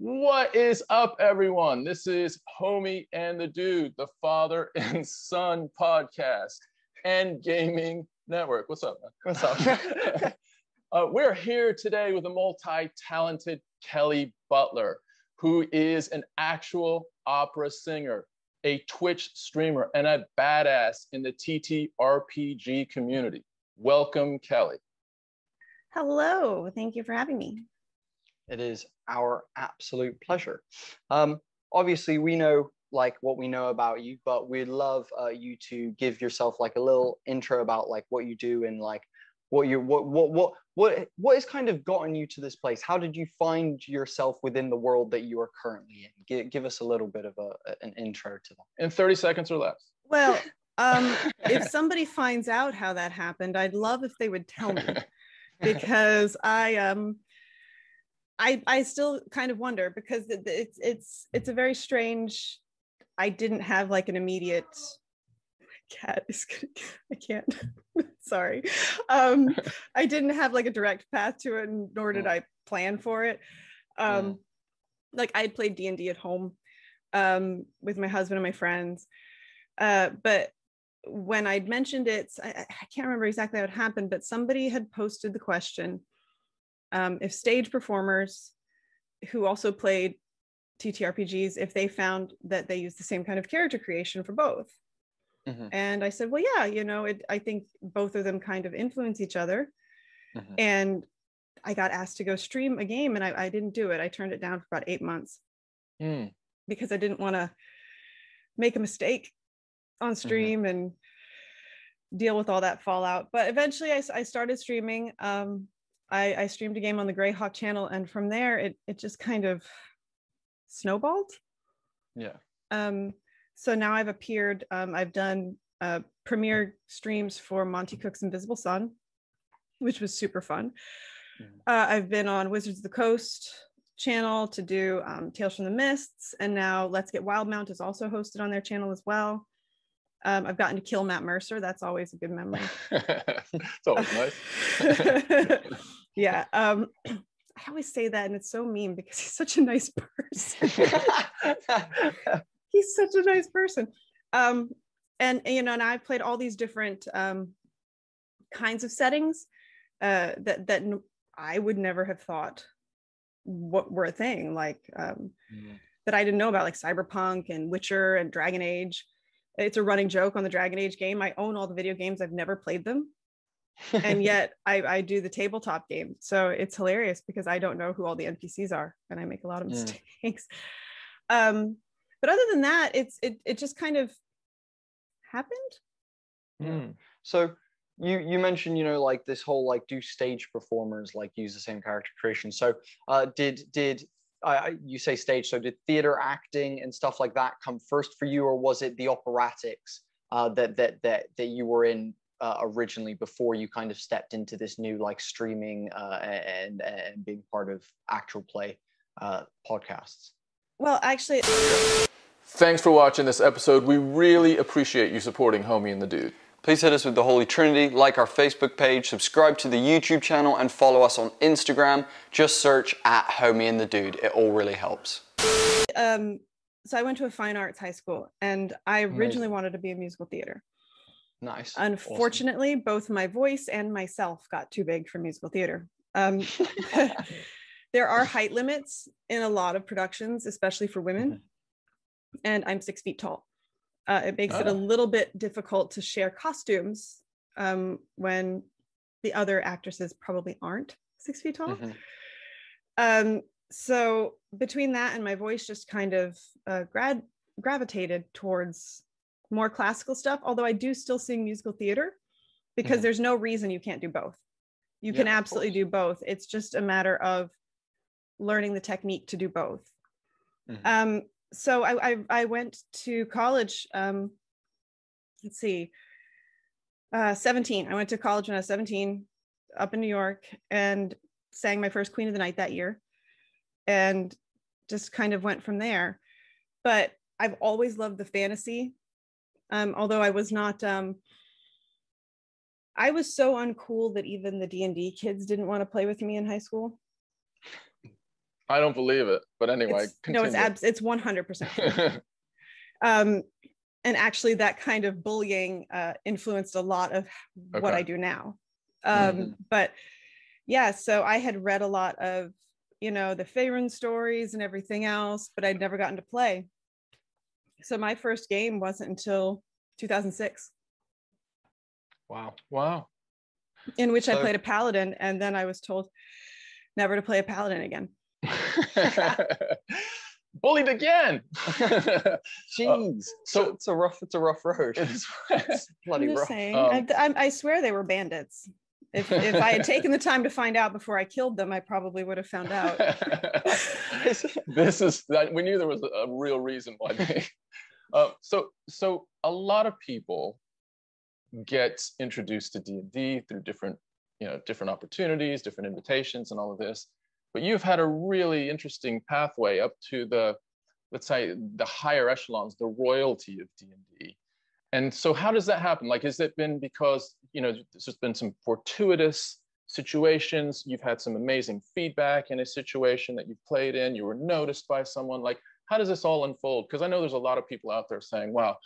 What is up, everyone? This is Homie and the Dude, the father and son podcast and gaming network. What's up? Man? What's up? uh, we're here today with a multi talented Kelly Butler, who is an actual opera singer, a Twitch streamer, and a badass in the TTRPG community. Welcome, Kelly. Hello, thank you for having me. It is our absolute pleasure. Um, obviously, we know like what we know about you, but we'd love uh, you to give yourself like a little intro about like what you do and like what you what what what what what has kind of gotten you to this place. How did you find yourself within the world that you are currently in? Give, give us a little bit of a, an intro to that. In 30 seconds or less. Well, um, if somebody finds out how that happened, I'd love if they would tell me because I um I I still kind of wonder because it- it's it's it's a very strange. I didn't have like an immediate cat is gonna, I can't sorry um I didn't have like a direct path to it nor did Mm. I plan for it um like I had played D&D at home um with my husband and my friends uh but when I'd mentioned it I I can't remember exactly how it happened but somebody had posted the question um if stage performers who also played TTRPGs if they found that they use the same kind of character creation for both Mhm. and I said well yeah you know it, I think both of them kind of influence each other Mhm. and I got asked to go stream a game and I, I didn't do it I turned it down for about eight months Hmm. because I didn't want to make a mistake on stream and deal with all that fallout. But eventually, I started streaming. Um, I, I streamed a game on the Greyhawk channel, and from there, it it just kind of snowballed. Yeah. Um, so now I've appeared. Um, I've done uh, premiere streams for Monte Cook's Invisible Sun, which was super fun. Mhm. Uh, I've been on Wizards of the Coast channel to do um, Tales from the Mists, and now Let's Get Wildemount is also hosted on their channel as well. Um, I've gotten to kill Matt Mercer. That's always a good memory. it's always nice. yeah. Um, I always say that, and it's so mean because he's such a nice person. he's such a nice person. Um, and you know, and I've played all these different um, kinds of settings uh, that that I would never have thought what were a thing like um, that I didn't know about, like Cyberpunk and Witcher and Dragon Age. It's a running joke on the Dragon Age game. I own all the video games. I've never played them, and yet I, I do the tabletop game. So it's hilarious because I don't know who all the NPCs are, and I make a lot of Mm. mistakes. Um, but other than that, it's it it just kind of happened. Hmm. So you you mentioned you know like this whole like do stage performers like use the same character creation. So uh, did did I I you say stage? So did theater acting and stuff like that come first for you, or was it the operatics uh, that that that that you were in uh, originally before you kind of stepped into this new like streaming uh, and and being part of actual play uh, podcasts? Well, actually, Thanks for watching this episode. We really appreciate you supporting Homie and the Dude. Please hit us with the Holy Trinity, like our Facebook page, subscribe to the YouTube channel, and follow us on Instagram. Just search at Homie and the Dude. It all really helps. um, so I went to a fine arts high school, and I originally Amazing. wanted to be a musical theater. Nice. Unfortunately, both my voice and myself got too big for musical theater. Um, there are height limits in a lot of productions, especially for women, and I'm six feet tall. Uh, it makes it a Oh. little bit difficult to share costumes um, when the other actresses probably aren't six feet tall. Mhm. Um, so between that and my voice just kind of uh, grad gravitated towards more classical stuff, although I do still sing musical theater because Mhm. there's no reason you can't do both. You Yeah, can absolutely do both. It's just a matter of learning the technique to do both. Mhm. Um, so I, I, I went to college. Um, let's see, uh, 17. I went to college when I was 17 up in New York and sang my first Queen of the Night that year and just kind of went from there. But I've always loved the fantasy. Um, although I was not, um, I was so uncool that even the D&D kids didn't want to play with me in high school. I don't believe it, but anyway, It's- no, it's abs. It's one hundred percent. Um, and actually, that kind of bullying uh, influenced a lot of what I do now. Um, Mhm. But yeah, so I had read a lot of, you know, the Faerun stories and everything else, but I'd never gotten to play. So my first game wasn't until 2006, Wow. wow. in which I played a paladin, and then I was told never to play a paladin again. Bullied again. Jeez. so- so it's a rough. It's a rough road. It's- It's bloody I'm rough. saying. Um, I, I, I swear they were bandits. If, if I had taken the time to find out before I killed them, I probably would have found out. this is we knew there was a real reason why they uh, so so a lot of people get introduced to d&d through different you know different opportunities different invitations and all of this but you've had a really interesting pathway up to the let's say the higher echelons the royalty of d&d and so how does that happen? Like has it been because you know there's been some fortuitous situations? You've had some amazing feedback in a situation that you've played in. You were noticed by someone. Like how does this all unfold? Because i know there's a lot of people out there saying wow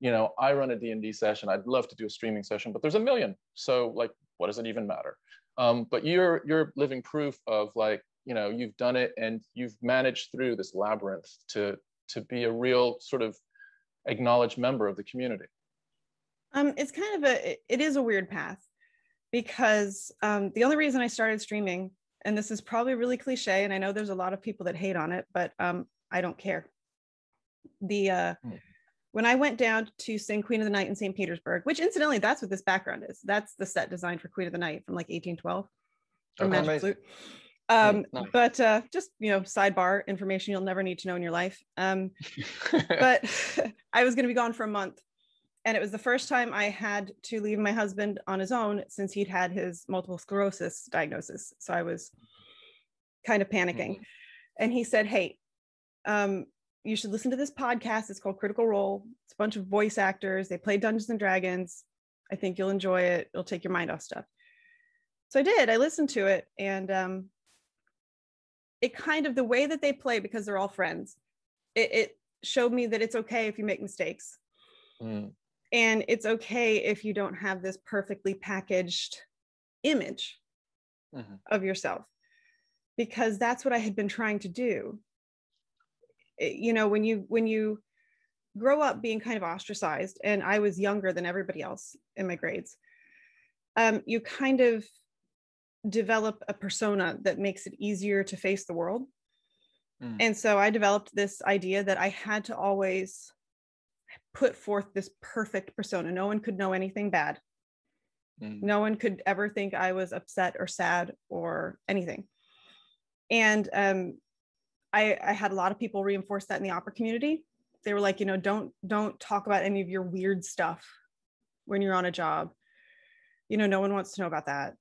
you know i run a d&d session. I'd love to do a streaming session but there's a million. So like what does it even matter? Um, but you're you're living proof of like you know you've done it and you've managed through this labyrinth to to be a real sort of acknowledged member of the community Um, it's kind of a, it- is a weird path because um, the only reason I started streaming, and this is probably really cliche, and I know there's a lot of people that hate on it, but um, I don't care. The uh, Hmm. when I went down to sing Queen of the Night in St. Petersburg, which incidentally, that's what this background is. That's the set designed for Queen of the Night from like 1812 from Okay. Magic Flute. Um, nice. But uh, just you know, sidebar information you'll never need to know in your life. Um, but I was going to be gone for a month. And it was the first time I had to leave my husband on his own since he'd had his multiple sclerosis diagnosis. So I was kind of panicking. And he said, Hey, um, you should listen to this podcast. It's called Critical Role. It's a bunch of voice actors. They play Dungeons and Dragons. I think you'll enjoy it. It'll take your mind off stuff. So I did. I listened to it. And um, it kind of, the way that they play, because they're all friends, it, it showed me that it's okay if you make mistakes. Mm, and it's okay if you don't have this perfectly packaged image Mhm. of yourself because that's what i had been trying to do. It- you know when you when you grow up being kind of ostracized and i was younger than everybody else in my grades um, you kind of develop a persona that makes it easier to face the world. Mm. and so i developed this idea that i had to always put forth this perfect persona. No one could know anything bad. Mm. no one could ever think i was upset or sad or anything. And um, I, I had a lot of people reinforce that in the opera community. They were like you know don't don't talk about any of your weird stuff when you're on a job. You know no one wants to know about that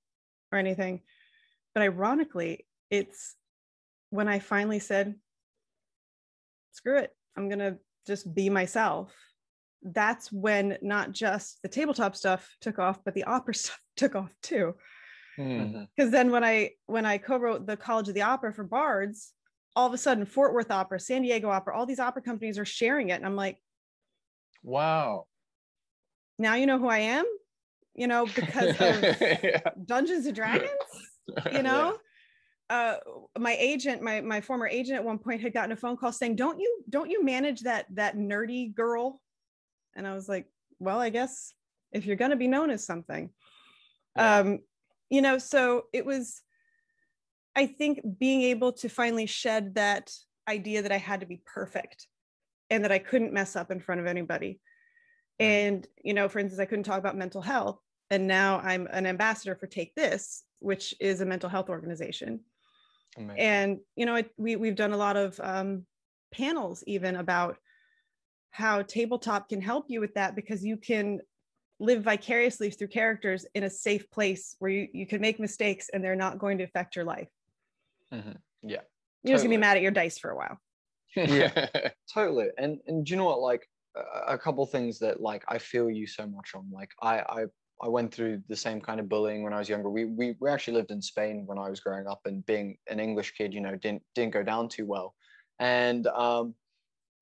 or anything but ironically it's when i finally said screw it i'm gonna just be myself that's when not just the tabletop stuff took off but the opera stuff took off too mm. Mhm. because then when i when i co-wrote the college of the opera for bards all of a sudden fort worth opera san diego opera all these opera companies are sharing it and i'm like wow now you know who i am you know because of yeah. dungeons and dragons you know uh my agent my my former agent at one point had gotten a phone call saying don't you don't you manage that that nerdy girl and i was like well i guess if you're going to be known as something Yeah. um you know so it was i think being able to finally shed that idea that i had to be perfect and that i couldn't mess up in front of anybody and you know for instance i couldn't talk about mental health and now i'm an ambassador for take this which is a mental health organization Amazing. and you know it, we, we've done a lot of um, panels even about how tabletop can help you with that because you can live vicariously through characters in a safe place where you, you can make mistakes and they're not going to affect your life Mhm. you're just gonna be mad at your dice for a while Yeah. totally and and do you know what like a- couple things that like i feel you so much on like i i I went through the same kind of bullying when I was younger. We, we we actually lived in Spain when I was growing up, and being an English kid, you know, didn't didn't go down too well. And um,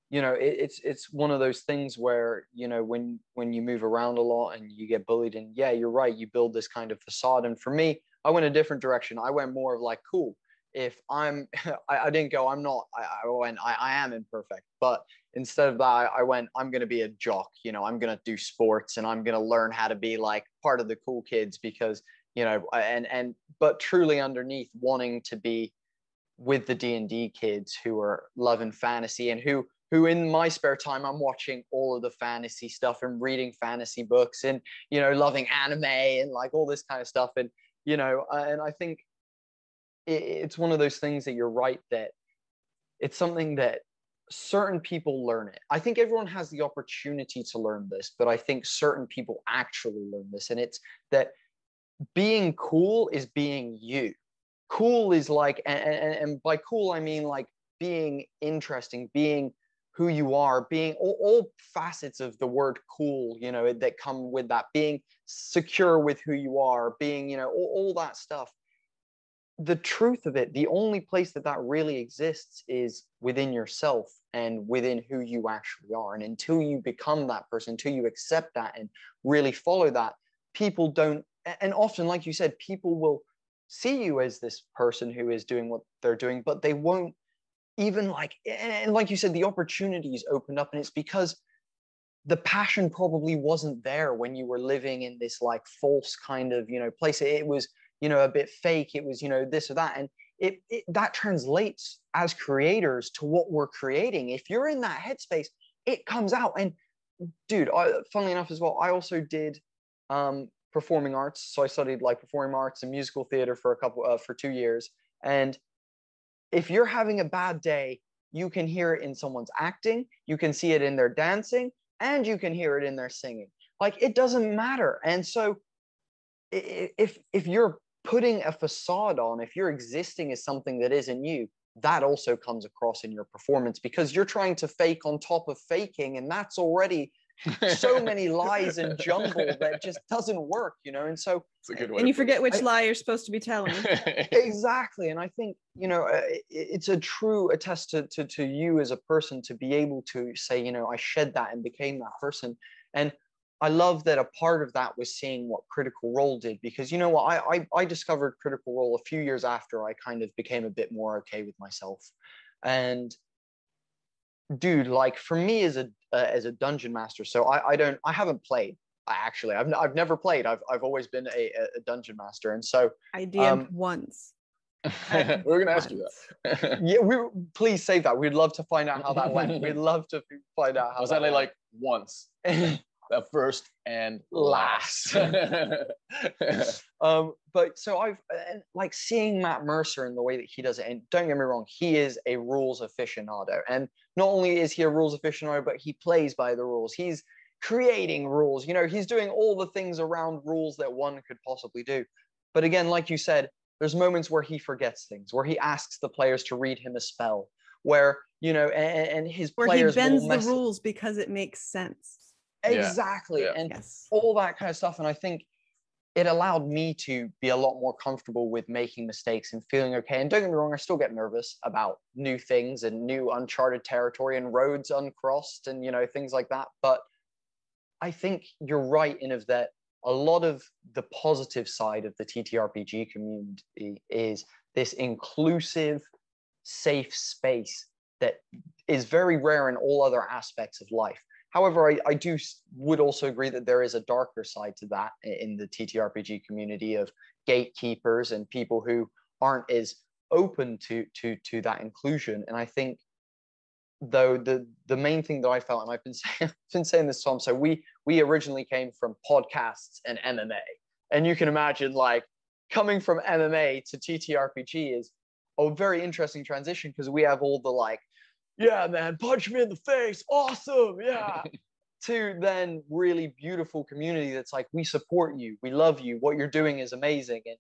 you know, it, it's it's one of those things where you know when when you move around a lot and you get bullied, and yeah, you're right, you build this kind of facade. And for me, I went a different direction. I went more of like, cool, if I'm, I, I didn't go, I'm not, I, I went, I, I am imperfect. But instead of that, I, I went, I'm going to be a jock, you know, I'm going to do sports and I'm going to learn how to be like part of the cool kids because, you know, and, and, but truly underneath wanting to be with the D&D kids who are loving fantasy and who, who in my spare time I'm watching all of the fantasy stuff and reading fantasy books and you know loving anime and like all this kind of stuff and you know uh, and I think it's one of those things that you're right that it's something that certain people learn it. I think everyone has the opportunity to learn this, but I think certain people actually learn this. And it's that being cool is being you. Cool is like, and, and, and by cool, I mean like being interesting, being who you are, being all, all facets of the word cool, you know, that come with that, being secure with who you are, being, you know, all, all that stuff the truth of it, the only place that that really exists is within yourself and within who you actually are. And until you become that person, until you accept that and really follow that, people don't, and often, like you said, people will see you as this person who is doing what they're doing, but they won't even like, and like you said, the opportunities opened up. And it's because the passion probably wasn't there when you were living in this like false kind of, you know, place. It was, you know a bit fake it was you know this or that. And it, it that translates as creators to what we're creating. If you're in that headspace it comes out. And dude I, funnily enough as well i also did um, performing arts. So i studied like performing arts and musical theater for a couple uh, for two years. And if you're having a bad day you can hear it in someone's acting you can see it in their dancing and you can hear it in their singing. Like it doesn't matter. And so if if you're putting a facade on, if you're existing as something that isn't you, that also comes across in your performance because you're trying to fake on top of faking, and that's already so many lies and jumble that just doesn't work, you know. And so, and you forget which I, lie you're supposed to be telling. exactly, and I think you know uh, it's a true attest to, to to you as a person to be able to say, you know, I shed that and became that person. And I love that a part of that was seeing what Critical Role did because you know what I, I, I discovered Critical Role a few years after I kind of became a bit more okay with myself, and dude, like for me as a uh, as a dungeon master, so I I don't I haven't played I actually I've I've never played I've I've always been a, a dungeon master and so I DM'd um, once. We're gonna ask you that. yeah, we please save that. We'd love to find out how that went. We'd love to find out how. Was that, that like once? The first and last. um, but so I've like seeing Matt Mercer in the way that he does it, and don't get me wrong, he is a rules aficionado. And not only is he a rules aficionado, but he plays by the rules. He's creating rules. You know, he's doing all the things around rules that one could possibly do. But again, like you said, there's moments where he forgets things, where he asks the players to read him a spell, where you know, and, and his where players he bends the rules because it makes sense exactly yeah. and yes. all that kind of stuff and i think it allowed me to be a lot more comfortable with making mistakes and feeling okay and don't get me wrong i still get nervous about new things and new uncharted territory and roads uncrossed and you know things like that but i think you're right in of that a lot of the positive side of the ttrpg community is this inclusive safe space that is very rare in all other aspects of life However, I, I do would also agree that there is a darker side to that in the TTRPG community of gatekeepers and people who aren't as open to to to that inclusion. And I think though the the main thing that I felt, and I've been saying I've been saying this Tom, so we we originally came from podcasts and MMA. And you can imagine like coming from MMA to TTRPG is a very interesting transition because we have all the like yeah, man, punch me in the face. Awesome. Yeah. to then really beautiful community that's like, we support you. We love you. What you're doing is amazing. And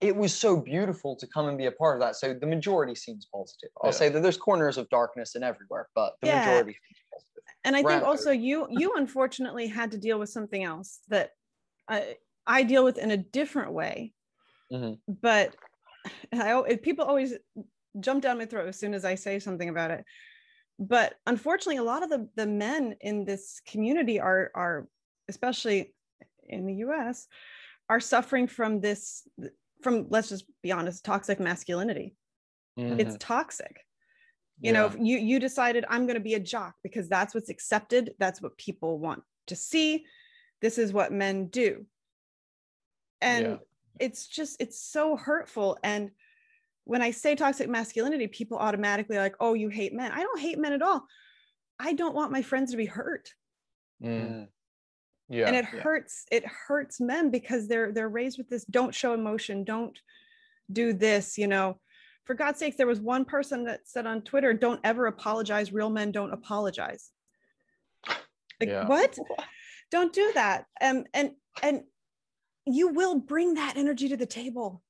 it was so beautiful to come and be a part of that. So the majority seems positive. I'll yeah. say that there's corners of darkness in everywhere, but the yeah. majority seems positive. And I think also you you unfortunately had to deal with something else that I, I deal with in a different way. Mhm. But I, al- people always jump down my throat as soon as I say something about it. But unfortunately, a lot of the, the men in this community are, are, especially in the US, are suffering from this, from, let's just be honest, toxic masculinity. Mhm. It's toxic you know if you you decided i'm going to be a jock because that's what's accepted that's what people want to see this is what men do and Yeah. it's just it's so hurtful and when i say toxic masculinity people automatically are like oh you hate men. I don't hate men at all. I don't want my friends to be hurt. Mm. yeah and it yeah. hurts it hurts men because they're they're raised with this don't show emotion. Don't do this you know. For god's sake there was one person that said on twitter don't ever apologize. Real men don't apologize. Like Yeah. what? Don't do that. Um and and you will bring that energy to the table.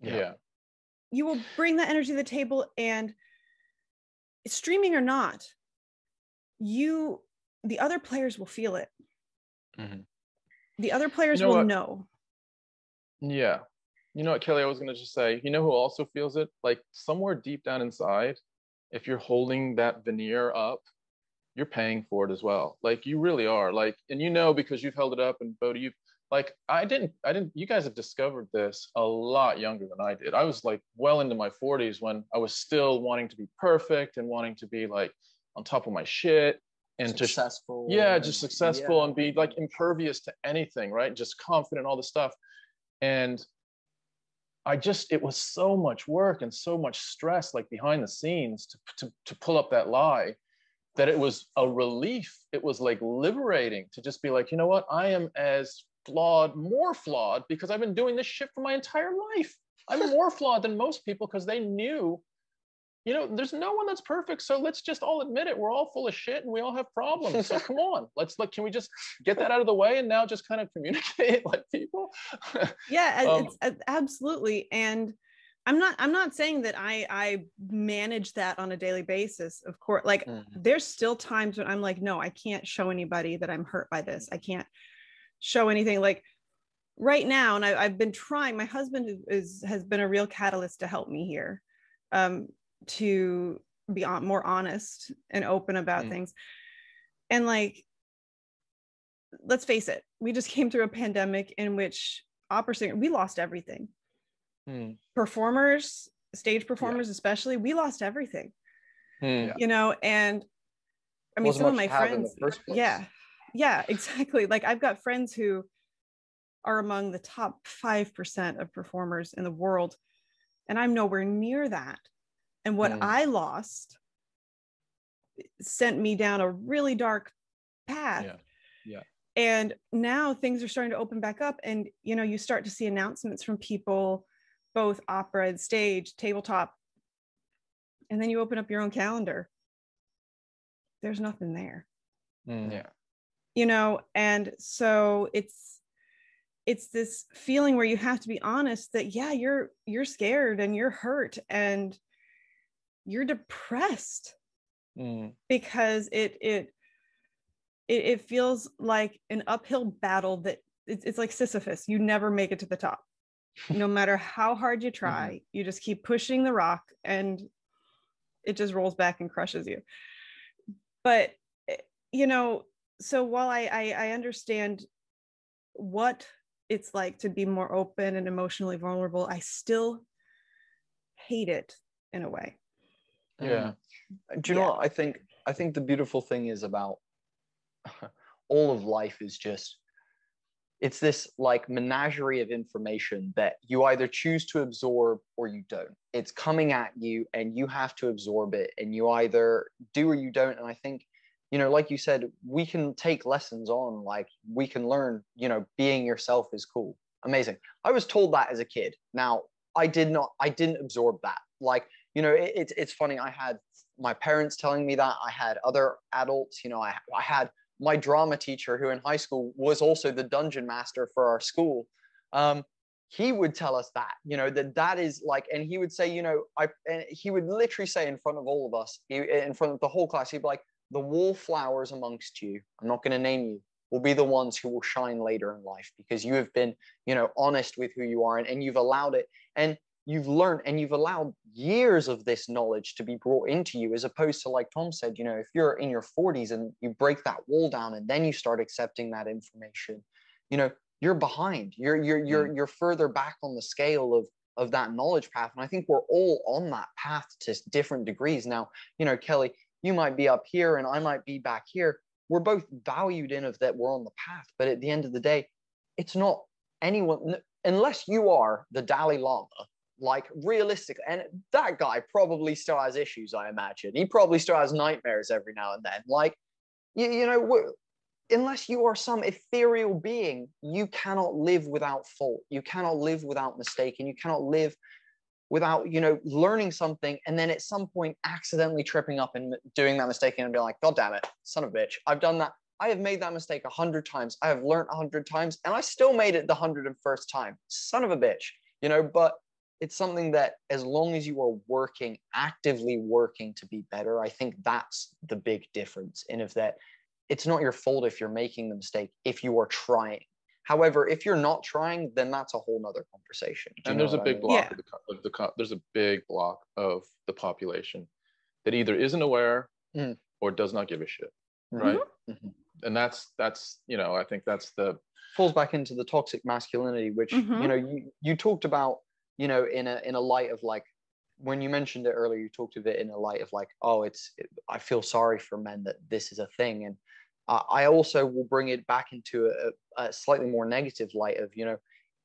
Yeah you will bring that energy to the table and streaming or not you the other players will feel it Mhm. the other players know will what? know Yeah. You know what, Kelly, I was going to just say, you know who also feels it? Like somewhere deep down inside, if you're holding that veneer up, you're paying for it as well. Like you really are. Like, and you know, because you've held it up and Bodhi, you've like, I didn't, I didn't, you guys have discovered this a lot younger than I did. I was like well into my 40s when I was still wanting to be perfect and wanting to be like on top of my shit and just successful. yeah just successful yeah. and be like impervious to anything right just confident all this stuff and i just it was so much work and so much stress like behind the scenes to, to, to pull up that lie that it was a relief it was like liberating to just be like you know what i am as flawed more flawed because i've been doing this shit for my entire life i'm more flawed than most people because they knew you know, there's no one that's perfect. So let's just all admit it. We're all full of shit and we all have problems. So come on, let's look. Can we just get that out of the way and now just kind of communicate like people? yeah Um, it's absolutely and i'm not i'm not saying that i i manage that on a daily basis of course like Mhm. there's still times when i'm like no i can't show anybody that i'm hurt by this i can't show anything like right now and I, i've been trying my husband is, has been a real catalyst to help me here um to be on, more honest and open about Mm. things. And like let's face it we just came through a pandemic in which opera singer we lost everything. Hmm, performers stage performers especially we lost everything. Hmm, you know and i mean Wasn't some of my to have in the friends yeah yeah exactly like i've got friends who are among the top 5% of performers in the world and i'm nowhere near that and what Mm. i lost sent me down a really dark path Yeah. Yeah. and now things are starting to open back up and you know you start to see announcements from people both opera and stage tabletop and then you open up your own calendar there's nothing there hmm. Yeah. You know and so it's it's this feeling where you have to be honest that yeah you're you're scared and you're hurt and you're depressed Hmm. because it it it, it feels like an uphill battle that it's, it's like sisyphus. You never make it to the top. No matter how hard you try you just keep pushing the rock and it just rolls back and crushes you. But eh, you know so while I, I i understand what it's like to be more open and emotionally vulnerable i still hate it in a way Yeah. Um, do you know what I think? I think the beautiful thing is about all of life is just it's this like menagerie of information that you either choose to absorb or you don't. It's coming at you and you have to absorb it and you either do or you don't. And I think, you know, like you said, we can take lessons on, like we can learn, you know, being yourself is cool. Amazing. I was told that as a kid. Now, I did not, I didn't absorb that. Like, you know, it, it's it's funny. I had my parents telling me that. I had other adults, you know, I, I had my drama teacher who in high school was also the dungeon master for our school. Um, he would tell us that, you know, that that is like, and he would say, you know, I, and he would literally say in front of all of us, in front of the whole class, he'd be like, the wallflowers amongst you, I'm not going to name you, will be the ones who will shine later in life because you have been you know honest with who you are and, and you've allowed it. And you've learned and you've allowed years of this knowledge to be brought into you as opposed to like tom said you know if you're in your 40s and you break that wall down and then you start accepting that information you know you're behind. You're you're you're, mm. you're further back on the scale of of that knowledge path. And i think we're all on that path to different degrees. Now you know kelly you might be up here and i might be back here. We're both valued in of that we're on the path but at the end of the day it's not anyone unless you are the dalai lama like realistic and that guy probably still has issues i imagine. He probably still has nightmares every now and then. Like you, you know unless you are some ethereal being you cannot live without fault. You cannot live without mistake and you cannot live without you know learning something and then at some point accidentally tripping up and doing that mistake and be like god damn it son of a bitch i've done that. I have made that mistake a hundred times. I have learned a hundred times and i still made it the hundred and first time. Son of a bitch you know but it's something that as long as you are working actively working to be better i think that's the big difference. And if that it's not your fault if you're making the mistake if you are trying however if you're not trying then that's a whole nother conversation and there's a big I mean? block yeah. of, the, of the there's a big block of the population that either isn't aware mm. or does not give a shit mm-hmm. right mm-hmm. and that's that's you know i think that's the falls back into the toxic masculinity which mm-hmm. you know you you talked about you know in a in a light of like when you mentioned it earlier you talked of it in a light of like oh it's it, i feel sorry for men that this is a thing and uh, i also will bring it back into a, a slightly more negative light of you know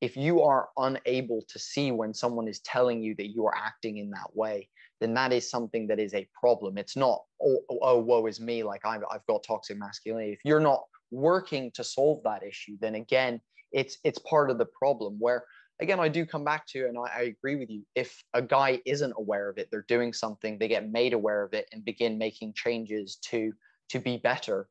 if you are unable to see when someone is telling you that you are acting in that way then that is something that is a problem it's not oh, oh woe is me like I've, I've got toxic masculinity if you're not working to solve that issue then again it's it's part of the problem where again, I do come back to, and I, I, agree with you. If a guy isn't aware of it, they're doing something, they get made aware of it and begin making changes to to be better.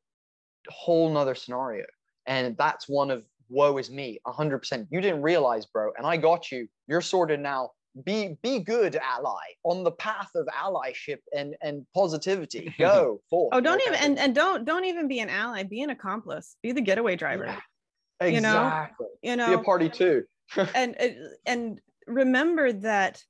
Whole nother scenario. And that's one of woe is me, 100%. You didn't realize, bro, and I got you. You're sorted now. Be be good ally on the path of allyship and and positivity. Go forth. oh, don't even and, and don't don't even be an ally. Be an accomplice. Be the getaway driver. Yeah. Exactly. You know, you know, be a party too. and and remember that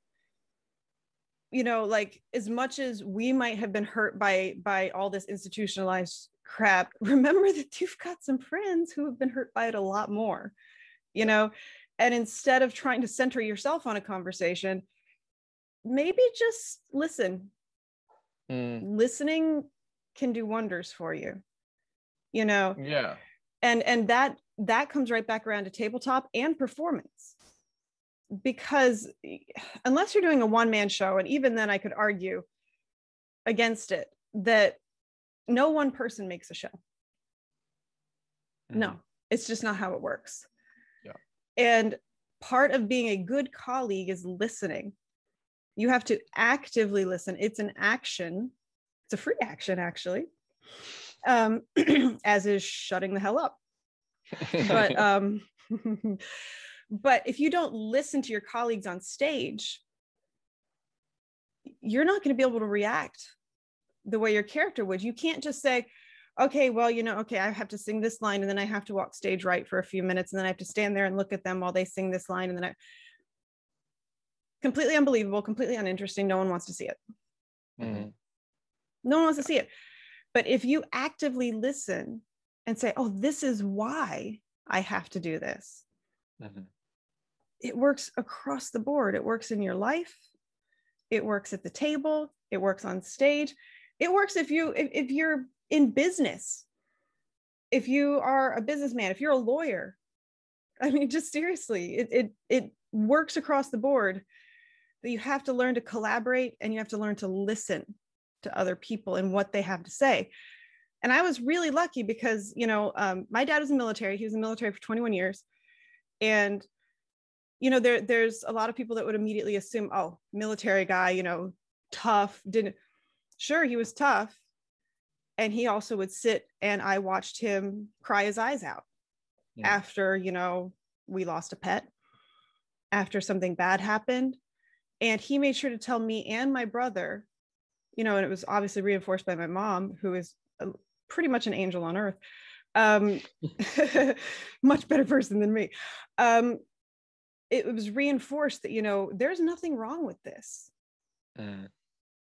you know like as much as we might have been hurt by by all this institutionalized crap remember that you've got some friends who have been hurt by it a lot more you know? And instead of trying to center yourself on a conversation maybe just listen. Mm. listening can do wonders for you you know? Yeah. And and that that comes right back around to tabletop and performance. Because unless you're doing a one man show and even then i could argue against it that no one person makes a show. Mm-hmm. no it's just not how it works. Yeah. And part of being a good colleague is listening. You have to actively listen. It's an action. It's a free action actually um, as is shutting the hell up. But um but if you don't listen to your colleagues on stage you're not going to be able to react the way your character would you can't just say okay well you know okay i have to sing this line and then i have to walk stage right for a few minutes and then i have to stand there and look at them while they sing this line and then i completely unbelievable completely uninteresting no one wants to see it mm-hmm. no one wants to see it but if you actively listen and say, oh, this is why I have to do this. Mm-hmm. It works across the board. It works in your life. It works at the table. It works on stage. It works if you if, if you're in business. If you are a businessman, if you're a lawyer. I mean, just seriously, it it it works across the board. That you have to learn to collaborate and you have to learn to listen to other people and what they have to say and I was really lucky because, you know, um, my dad was in the military. He was in the military for 21 years. And, you know, there, there's a lot of people that would immediately assume, oh, military guy, you know, tough, didn't, sure, he was tough. And he also would sit and I watched him cry his eyes out yeah. after, you know, we lost a pet, after something bad happened. And he made sure to tell me and my brother, you know, and it was obviously reinforced by my mom, who is pretty much an angel on earth um, much better person than me. Um, it was reinforced that you know there's nothing wrong with this. Mm.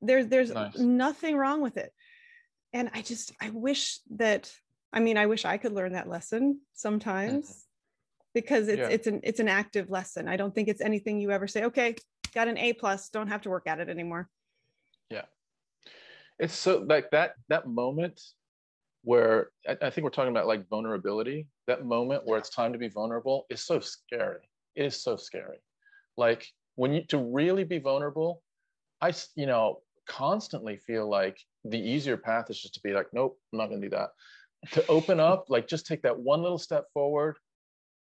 There's there's nice. nothing wrong with it, and I just I wish that I mean I wish I could learn that lesson sometimes. Mm-hmm. Because it's yeah. it's an it's an active lesson. I don't think it's anything you ever say. Okay, got an A plus. Don't have to work at it anymore. Yeah, it's so like that that moment where I, I think we're talking about like vulnerability. That moment where it's time to be vulnerable is so scary. It is so scary. Like when you to really be vulnerable, I you know constantly feel like the easier path is just to be like, nope, I'm not gonna do that. To open up, like just take that one little step forward.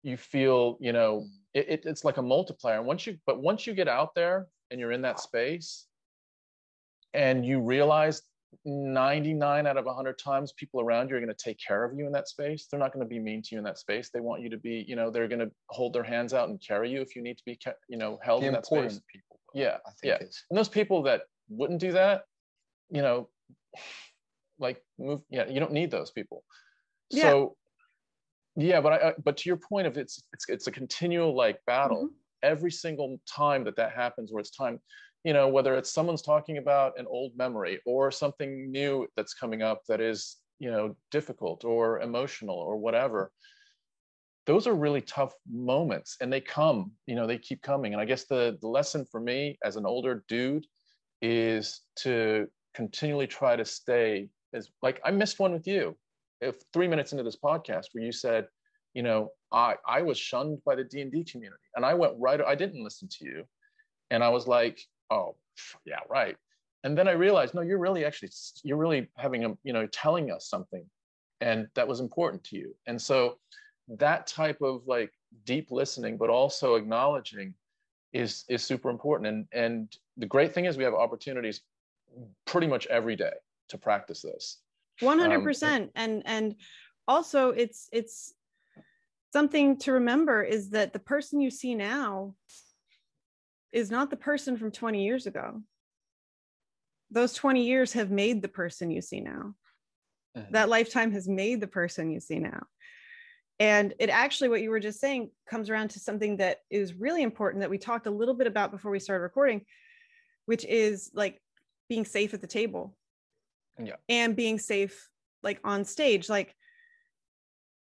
You feel, you know, it, it, it's like a multiplier. And once you, but once you get out there and you're in that space, and you realize 99 out of 100 times people around you are going to take care of you in that space they're not going to be mean to you in that space they want you to be you know they're going to hold their hands out and carry you if you need to be you know held the in that space people yeah yeah is. and those people that wouldn't do that you know like move yeah you don't need those people yeah. so yeah but i but to your point of it's it's, it's a continual like battle mm-hmm. every single time that that happens where it's time you know whether it's someone's talking about an old memory or something new that's coming up that is you know difficult or emotional or whatever those are really tough moments and they come you know they keep coming and i guess the, the lesson for me as an older dude is to continually try to stay as like i missed one with you. If three minutes into this podcast where you said you know i i was shunned by the d&d community and i went right i didn't listen to you. And i was like oh yeah right. And then i realized no you're really actually you're really having a you know telling us something and that was important to you. And so that type of like deep listening but also acknowledging is is super important. And and the great thing is we have opportunities pretty much every day to practice this 100% um, and and also it's it's something to remember is that the person you see now is not the person from 20 years ago. Those 20 years have made the person you see now. Mm-hmm. That lifetime has made the person you see now. And it actually, what you were just saying, comes around to something that is really important that we talked a little bit about before we started recording, which is like being safe at the table yeah. and being safe like on stage. Like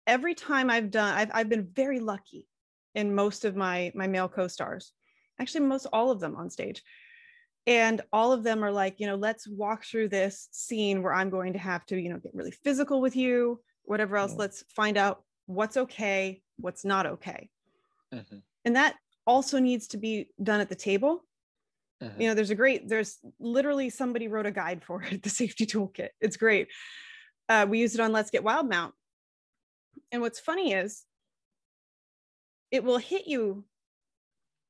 every time I've done, I've, I've been very lucky in most of my my male co-stars actually most all of them on stage and all of them are like you know let's walk through this scene where i'm going to have to you know get really physical with you whatever else mm-hmm. let's find out what's okay what's not okay mm-hmm. and that also needs to be done at the table mm-hmm. you know there's a great there's literally somebody wrote a guide for it the safety toolkit. It's great. Uh, we use it on let's get wildemount. And what's funny is it will hit you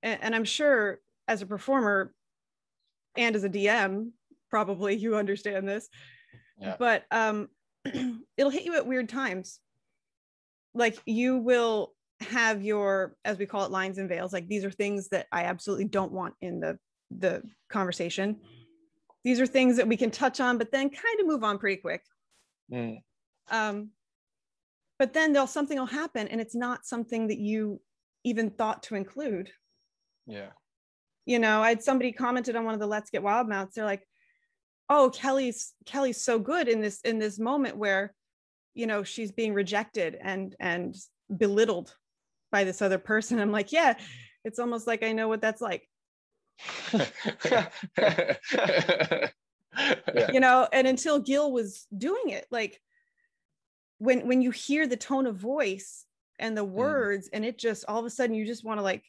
and, and i'm sure as a performer and as a dm probably you understand this yeah. but um it'll hit you at weird times. Like you will have your as we call it lines and veils. Like these are things that i absolutely don't want in the the conversation these are things that we can touch on but then kind of move on pretty quick mm. um but then there'll something will happen and it's not something that you even thought to include yeah. You know, I had somebody commented on one of the Let's Get Wildemounts. They're like, "Oh, Kelly's Kelly's so good in this in this moment where, you know, she's being rejected and and belittled by this other person." I'm like, "Yeah, it's almost like I know what that's like." Yeah. You know, and until Gil was doing it, like when when you hear the tone of voice and the mm. words, mm. and it just all of a sudden you just want to like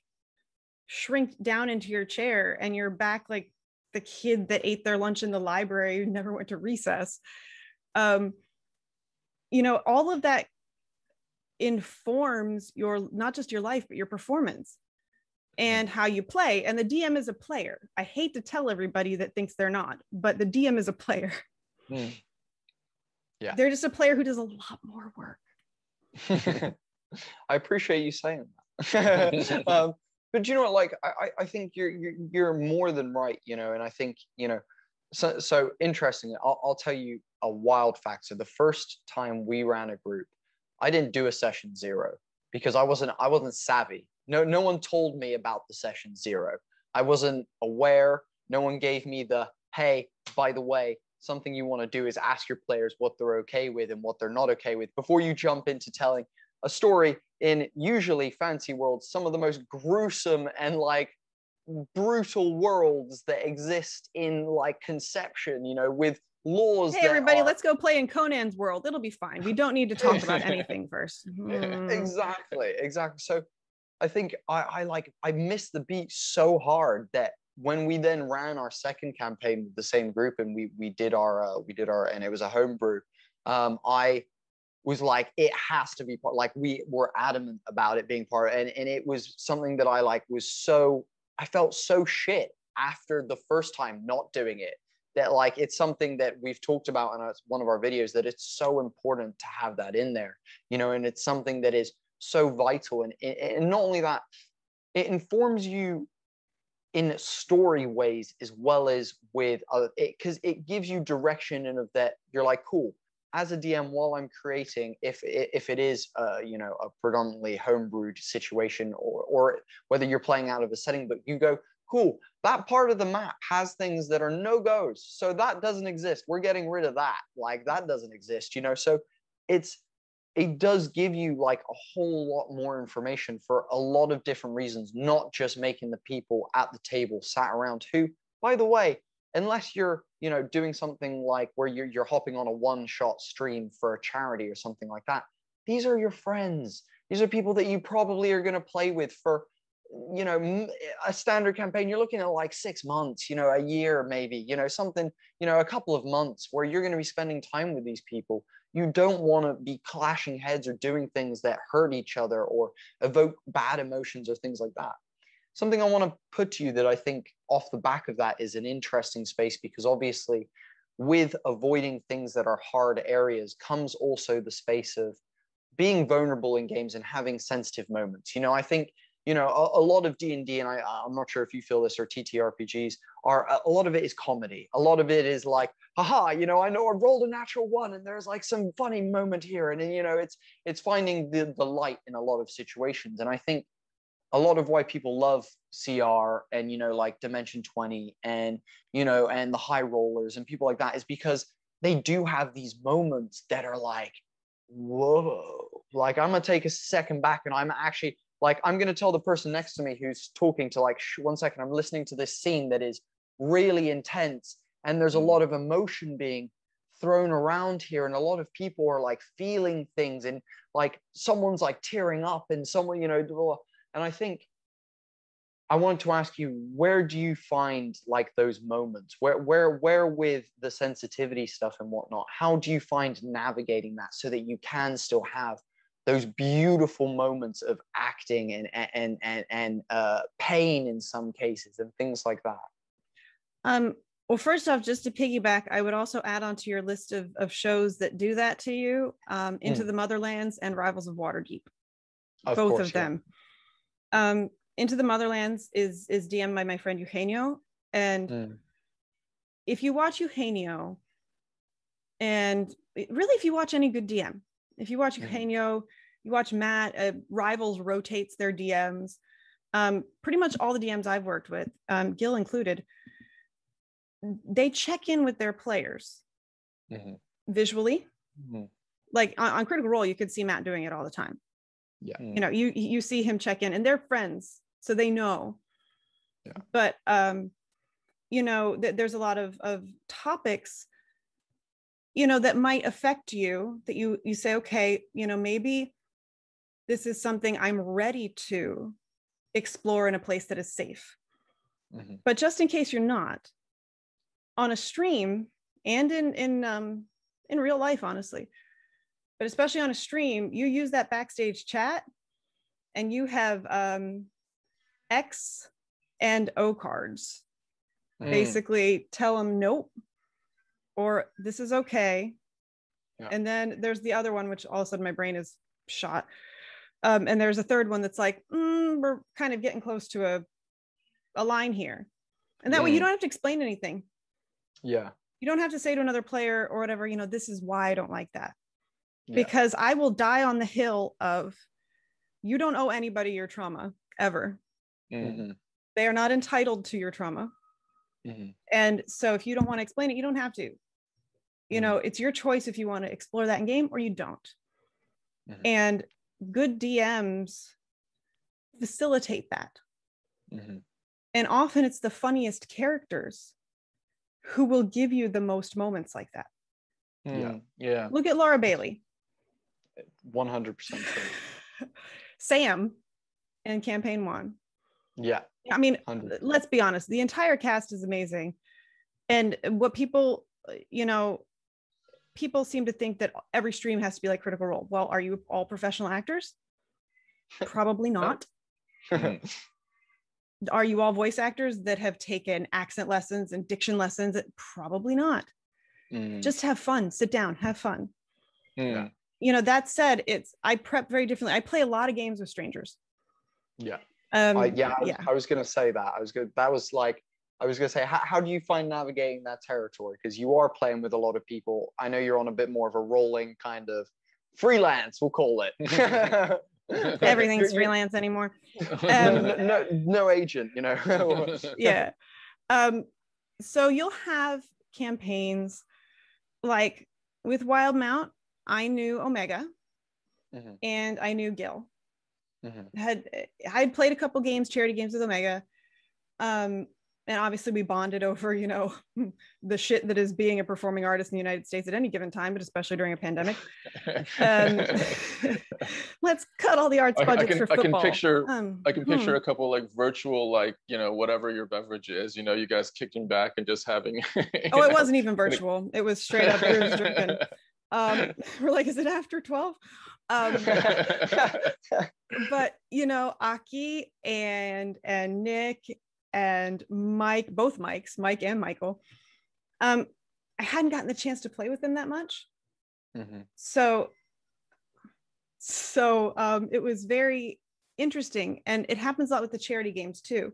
shrink down into your chair and you're back like the kid that ate their lunch in the library who never went to recess um you know all of that informs your not just your life but your performance and how you play and the dm is a player. I hate to tell everybody that thinks they're not but the dm is a player. Mm. yeah. They're just a player who does a lot more work. I appreciate you saying that. Um, but you know what like i i think you're, you're you're more than right you know and i think you know so so interesting I'll, I'll tell you a wild fact. So the first time we ran a group I didn't do a session zero because I wasn't I wasn't savvy. No no one told me about the session zero. I wasn't aware. No one gave me the hey, by the way, something you want to do is ask your players what they're okay with and what they're not okay with before you jump into telling a story in usually fancy worlds, some of the most gruesome and like brutal worlds that exist in like conception, you know, with laws. Hey, everybody, are... let's go play in Conan's world. It'll be fine. We don't need to talk about anything first. Mm. Exactly, exactly. So I think I, I like I missed the beat so hard that when we then ran our second campaign with the same group and we we did our uh, we did our and it was a homebrew. Um, I was like it has to be part like we were adamant about it being part and and it was something that I like was so I felt so shit after the first time not doing it that like it's something that we've talked about in one of our videos that it's so important to have that in there you know and it's something that is so vital. And, and not only that it informs you in story ways as well as with other because it, it gives you direction and of that you're like cool as a dm while i'm creating if if it is uh, you know a predominantly homebrewed situation or or whether you're playing out of a setting but you go cool that part of the map has things that are no goes. So that doesn't exist. We're getting rid of that. Like that doesn't exist you know? So it's it does give you like a whole lot more information for a lot of different reasons not just making the people at the table sat around who by the way unless you're you know doing something like where you're, you're hopping on a one shot stream for a charity or something like that these are your friends. These are people that you probably are going to play with for you know a standard campaign. You're looking at like six months you know a year maybe you know something you know a couple of months where you're going to be spending time with these people you don't want to be clashing heads or doing things that hurt each other or evoke bad emotions or things like that. Something i want to put to you that i think off the back of that is an interesting space because obviously with avoiding things that are hard areas comes also the space of being vulnerable in games and having sensitive moments. You know i think you know a, a, lot of d&d and I, i'm not sure if you feel this or ttrpgs are a lot of it is comedy. A lot of it is like haha you know i know i rolled a natural one and there's like some funny moment here. And you know it's it's finding the, the light in a lot of situations. And i think a lot of why people love cr and you know like dimension 20 and you know and the high rollers and people like that is because they do have these moments that are like whoa. Like i'm gonna take a second back and i'm actually like i'm going to tell the person next to me who's talking to like one second i'm listening to this scene that is really intense and there's a mm. lot of emotion being thrown around here and a lot of people are like feeling things and like someone's like tearing up and someone you know and i think i wanted to ask you where do you find like those moments where where where with the sensitivity stuff and whatnot how do you find navigating that so that you can still have those beautiful moments of acting and and and and uh, pain in some cases and things like that. Um, well, first off, just to piggyback, I would also add onto your list of, of shows that do that to you, um, Into mm. the Motherlands and Rivals of Waterdeep, of both course, of them. Um, Into the Motherlands is is DM by my friend Eugenio, and mm. if you watch Eugenio, and really if you watch any good DM, if you watch mm-hmm. Eugenio, you watch Matt, uh, Rivals rotates their DMs. Um, pretty much all the DMs I've worked with, um, Gil included, they check in with their players mm-hmm. visually. Mm-hmm. Like on, on, Critical Role, you could see Matt doing it all the time. Yeah. You know, you you see him check in, and they're friends, so they know. Yeah. But um, you know, th- there's a lot of of topics you know that might affect you that you you say okay you know maybe this is something i'm ready to explore in a place that is safe mm-hmm. but just in case you're not on a stream and in in um in real life honestly but especially on a stream you use that backstage chat and you have um x and o cards mm. basically tell them nope or this is okay. Yeah. And then there's the other one, which all of a sudden my brain is shot. Um, and there's a third one that's like, mm, we're kind of getting close to a, a line here. And that mm. way you mm. don't have to explain anything. Yeah. You don't have to say to another player or whatever, you know, this is why I don't like that. Yeah. because I will die on the hill of you don't owe anybody your trauma ever. Mm. Mhm, They are not entitled to your trauma. mhm. And so if you don't want to explain it, you don't have to. You Mhm. know, it's your choice if you want to explore that in game or you don't. Mhm. And good DMs facilitate that. Mhm. And often it's the funniest characters who will give you the most moments like that. Yeah. Mm, yeah. Look at Laura Bailey, 100% Sam in campaign one. Yeah. I mean, 100 let's be honest, the entire cast is amazing. And what people, you know, people seem to think that every stream has to be like Critical Role. Well, are you all professional actors? Probably not. Are you all voice actors that have taken accent lessons and diction lessons? Probably not. Mm, Just have fun, sit down, have fun. Mm. You know, that said, it's I prep very differently. I play a lot of games with strangers. yeah. Um, I, yeah, I was, yeah. I was gonna say that. I was good. That was like I was gonna say, how, how do you find navigating that territory? Because you are playing with a lot of people. I know you're on a bit more of a rolling kind of freelance, we'll call it. Everything's You're- you're- freelance anymore. No, Um, no, no, no agent, you know. yeah um so you'll have campaigns like with Wildemount i knew omega Mhm, and i knew gil mhm, had i'd played a couple games charity games with omega um and obviously we bonded over you know the shit that is being a performing artist in the united states at any given time but especially during a pandemic. Um let's cut all the arts I, I budgets can for I can picture um, I can hmm. picture a couple like virtual like you know whatever your beverage is you know you guys kicking back and just having oh it wasn't even virtual. It was straight up beers drinking um we're like is it after 12 um but you know aki and and nick and mike both mikes mike and michael um i hadn't gotten the chance to play with them that much mhm. so so um it was very interesting and it happens a lot with the charity games too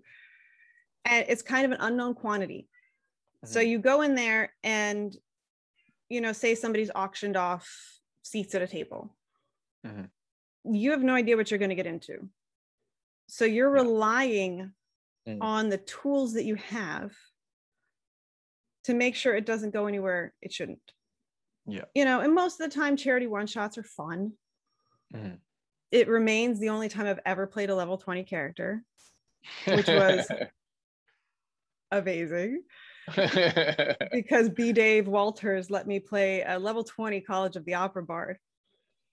and it's kind of an unknown quantity so Mhm. you go in there and you know say somebody's auctioned off seats at a table Mhm. you have no idea what you're going to get into so you're Yeah. relying Mm. on the tools that you have to make sure it doesn't go anywhere it shouldn't Yeah. you know and most of the time charity one shots are fun Mhm. it remains the only time i've ever played a level 20 character Which was- amazing because b dave walters let me play a level 20 college of the opera bard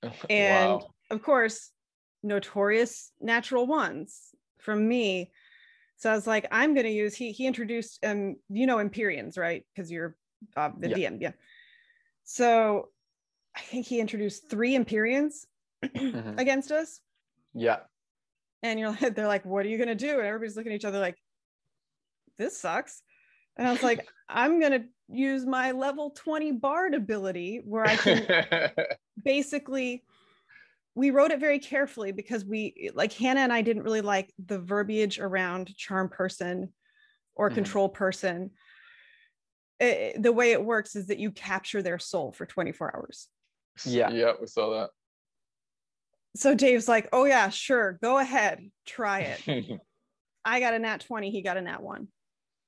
and wow. of course notorious natural ones from me so i was like i'm going to use he he introduced um you know empyreans right because you're uh, the Yeah. dm yeah so i think he introduced three empyreans Mhm. against us Yeah. and you're like they're like what are you going to do and everybody's looking at each other like this sucks and i was like i'm going to use my level 20 bard ability where i can basically we wrote it very carefully because we like hannah and i didn't really like the verbiage around charm person or Mhm. control person. Eh, the way it works is that you capture their soul for 24 hours. Yeah. yeah we saw that. So dave's like oh yeah sure go ahead try it. I got a nat 20 he got a nat 1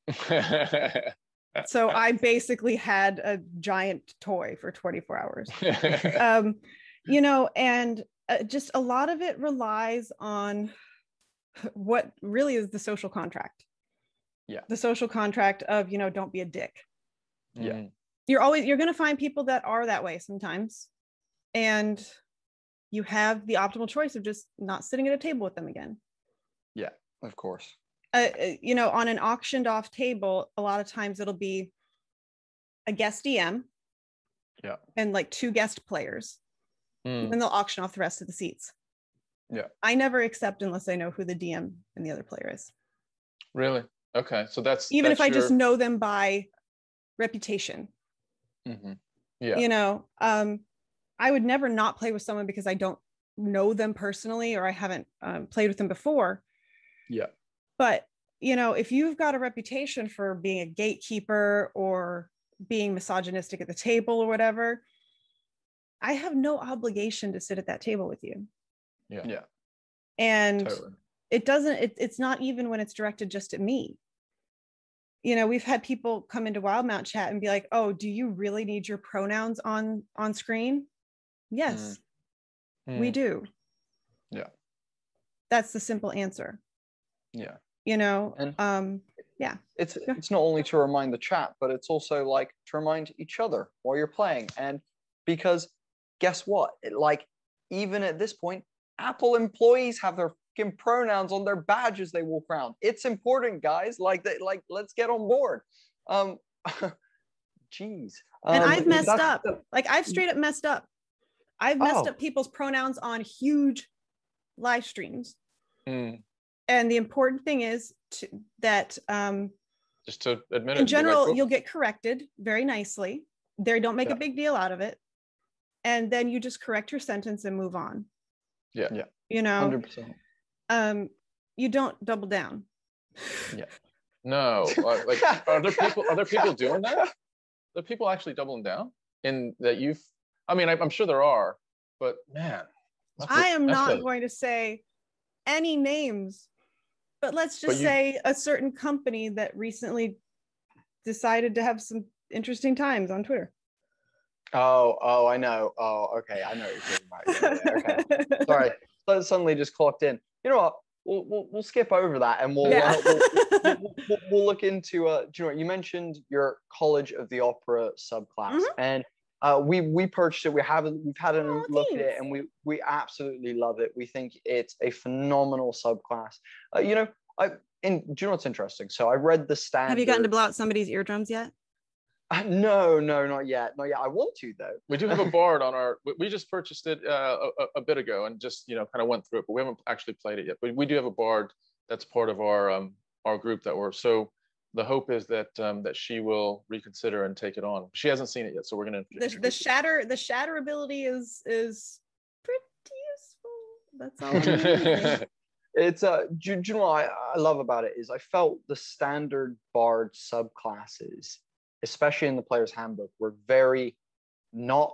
so i basically had a giant toy for 24 hours. Um, you know, and uh, just a lot of it relies on what really is the social contract. Yeah. The social contract of, you know, don't be a dick. Yeah. Mhm. You're always, you're going to find people that are that way sometimes. And you have the optimal choice of just not sitting at a table with them again. Yeah, of course. Uh, uh, you know, on an auctioned off table, a lot of times it'll be a guest DM. Yeah. And like two guest players. Mm. and then they'll auction off the rest of the seats. Yeah. I never accept unless I know who the DM and the other player is. really okay so that's Even if that's I just know them by reputation. Mhm. yeah You know, um, I would never not play with someone because I don't know them personally or I haven't um, played with them before. Yeah. But, you know, if you've got a reputation for being a gatekeeper or being misogynistic at the table or whatever, I have no obligation to sit at that table with you. Yeah. Yeah. And Totally. it doesn't, it, it's not even when it's directed just at me. You know, we've had people come into Wildemount chat and be like, oh, do you really need your pronouns on on screen? Yes, we Mm. do. Yeah. That's the simple answer. Yeah. You know, And- um, yeah. it's Yeah. it's not only to remind the chat but it's also like to remind each other while you're playing and because guess what It- like even at this point apple employees have their fucking pronouns on their badges they walk around it's important guys like they like let's get on board um jeez and Um, I've messed up. the- Like I've straight up messed up. I've messed Oh. up people's pronouns on huge live streams. Mm. And the important thing is to, that um, Just to admit it. in and be like, general, you'll get corrected very nicely. They don't make Yeah. a big deal out of it. And then you just correct your sentence and move on. Yeah. Yeah. You know, 100% um, you don't double down. Yeah no, uh, like are there people are there people doing that? Are there people actually doubling down in that you've? I mean, I, I'm sure there are, but man, that's a- I am not a- going to say any names, but let's But just you- say a certain company that recently decided to have some interesting times on Twitter. Oh oh i know. Oh okay i know what you're talking about. Yeah, yeah, okay. Sorry. So suddenly just clocked in. You know what? We'll, we'll, we'll skip over that and we'll, Yeah. uh, we'll, we'll, we'll, look into uh do you know what? You mentioned your college of the opera subclass Mhm. and uh we we purchased it. We haven't we've had a Oh, look at it and we we absolutely love it. We think it's a phenomenal subclass. Uh, you know i and do you know what's interesting? So i read the standard Have you gotten to blow out somebody's eardrums yet? No no not yet not yet i want to though We do have a bard on our. we- We just purchased it uh, a, a- a bit ago and just you know kind of went through it, but we haven't actually played it yet. But we do have a bard that's part of our um, our group that we're so. The hope is that um, that she will reconsider and take it on. She hasn't seen it yet, so we're gonna. The, the introduce it. shatter the shatter ability is is pretty useful. That's all. I'm. It's uh, do, do you know what I, I love about it is I felt the standard bard subclasses, especially in the player's handbook, we were very not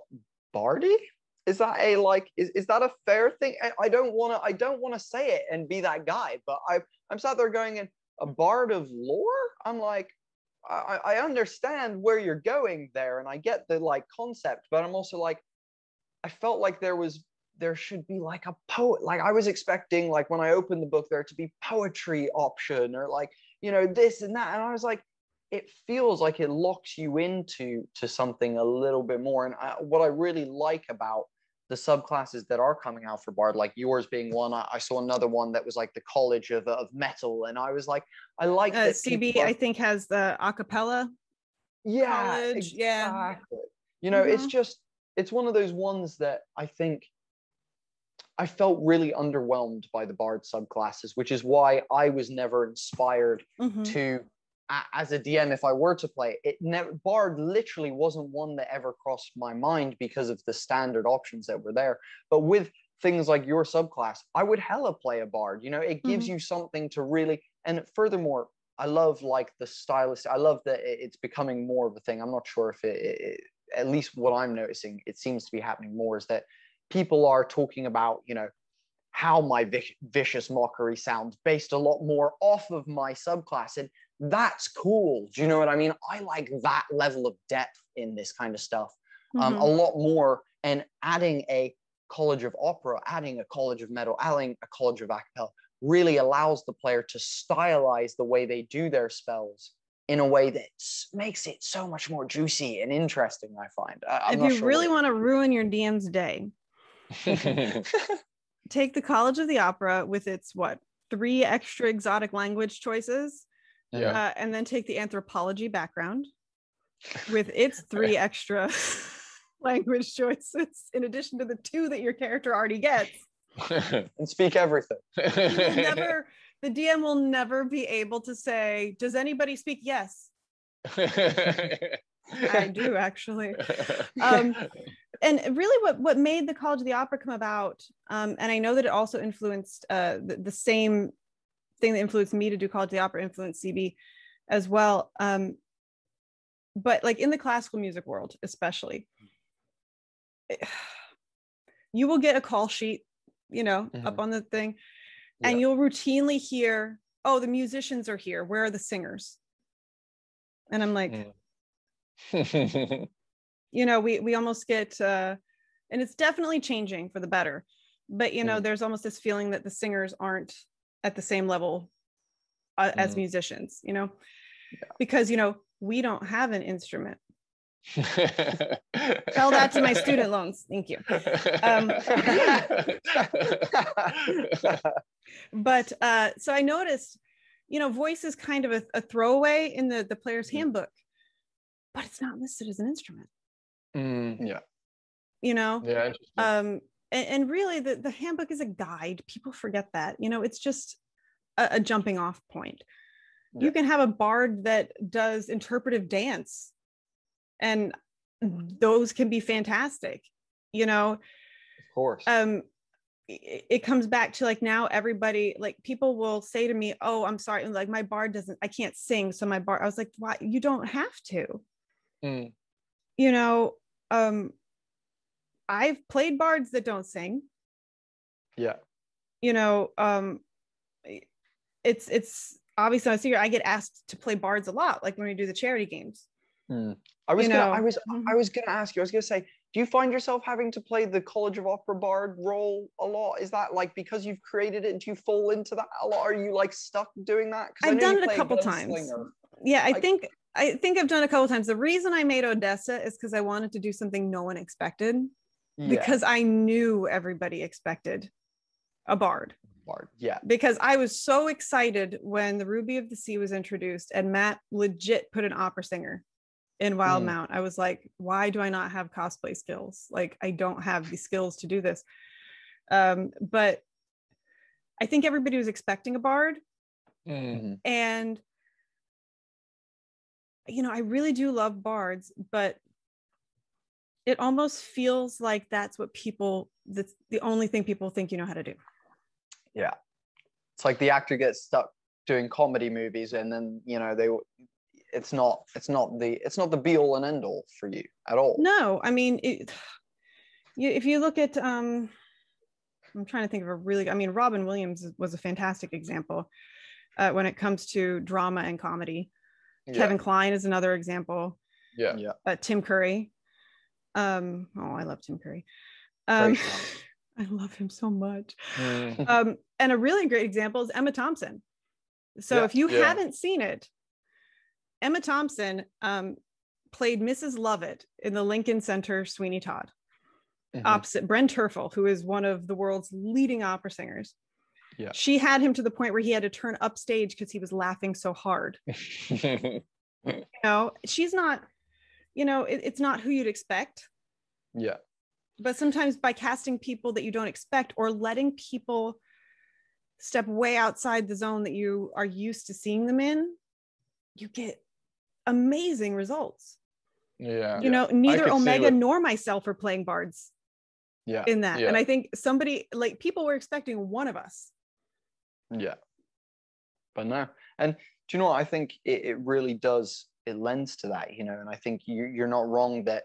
bardy. Is that a like? Is, is that a fair thing? I, I don't want to. I don't want to say it and be that guy, but I I'm sat there going in a bard of lore. I'm like, I, I understand where you're going there, and I get the like concept, but I'm also like, I felt like there was there should be like a poet like i was expecting like when i opened the book there to be poetry option or like you know this and that and i was like it feels like it locks you into to something a little bit more and I, what i really like about the subclasses that are coming out for bard like yours being one i, I saw another one that was like the college of, of metal and i was like i like Uh, that CB are- I think has the acapella. yeah college, yeah. you know it's Mhm. just it's one of those ones that i think i felt really underwhelmed by the bard subclasses which is why i was never inspired Mhm. to as a dm if i were to play it never bard literally wasn't one that ever crossed my mind because of the standard options that were there but with things like your subclass i would hella play a bard you know it gives Mhm. you something to really and furthermore I love like the stylist. I love that it's becoming more of a thing. I'm not sure if it, it, at least what I'm noticing, it seems to be happening more is that people are talking about, you know, how my vic- vicious mockery sounds based a lot more off of my subclass. And that's cool. Do you know what I mean? I like that level of depth in this kind of stuff um, Mhm. a lot more. And adding a college of opera, adding a college of metal, adding a college of acapella really allows the player to stylize the way they do their spells in a way that makes it so much more juicy and interesting. I find. I, I'm if you sure really want to ruin your DM's day, take the College of the Opera with its what three extra exotic language choices, Yeah. uh, and then take the anthropology background with its three extra language choices, in addition to the two that your character already gets. and speak everything. Never, the DM will never be able to say, "Does anybody speak?" Yes, I do actually. Um, and really what what made the college of the opera come about um, and i know that it also influenced uh, the, the same thing that influenced me to do college of the opera influenced cb as well um, but like in the classical music world especially you will get a call sheet, you know, Mhm. up on the thing, and Yeah. you'll routinely hear, "Oh, the musicians are here. Where are the singers?" And I'm like, Mm. you know, we we almost get, uh, and it's definitely changing for the better. But you know, Mm. there's almost this feeling that the singers aren't at the same level uh, as Mm. musicians. You know, because you know we don't have an instrument. Tell that to my student loans. Thank you. Um, but uh so i noticed you know voice is kind of a, a throwaway in the the player's Mhm. handbook but it's not listed as an instrument Mm, yeah, you know yeah, um and, and really the, the handbook is a guide. People forget that you know it's just a, a jumping off point. You can have a bard that does interpretive dance and those can be fantastic you know? Of course. um it, it comes back to like now everybody like people will say to me oh i'm sorry like my bard doesn't i can't sing so my bard i was like why you don't have to. Mm. you know um i've played bards that don't sing yeah. you know um it's it's obviously not a secret i get asked to play bards a lot like when we do the charity games Mm. I was you gonna, know, I was mhm. I was gonna ask you. I was gonna say, do you find yourself having to play the College of Opera bard role a lot? Is that like because you've created it? Do you fall into that a lot? Are you like stuck doing that? I've done it a couple times. gunslinger. yeah i I- think i think i've done a couple times the reason i made odessa is because i wanted to do something no one expected Yeah, because I knew everybody expected a bard. bard. Yeah. Because I was so excited when the Ruby of the Sea was introduced and Matt legit put an opera singer in Wild Mm. Mount. I was like, why do I not have cosplay skills? Like, I don't have the skills to do this. Um, but I think everybody was expecting a bard. Mm. And, you know, I really do love bards, but it almost feels like that's what people, that's the only thing people think you know how to do. Yeah. It's like the actor gets stuck doing comedy movies, and then you know they. It's not. It's not the. It's not the be all and end all for you at all. No, I mean, it, you, if you look at, um, I'm trying to think of a really, I mean, Robin Williams was a fantastic example uh, when it comes to drama and comedy. Yeah. Kevin Kline is another example. Yeah. Yeah. Uh, Tim Curry. Um, oh, I love Tim Curry. Um, I love him so much. Mm. Um, and a really great example is Emma Thompson. So Yeah, if you yeah. haven't seen it, Emma Thompson um, played Mrs. Lovett in the Lincoln Center Sweeney Todd, Mhm. opposite Bryn Terfel, who is one of the world's leading opera singers. Yeah. She had him to the point where he had to turn upstage because he was laughing so hard. You know, she's not, you know, it- it's not who you'd expect. yeah. but sometimes by casting people that you don't expect or letting people step way outside the zone that you are used to seeing them in you get amazing results yeah. you know neither omega nor myself are playing bards Yeah. in that Yeah. and i think somebody like people were expecting one of us Yeah. But no. And do you know what? I think it, it really does, it lends to that, you know, and I think you, you're not wrong that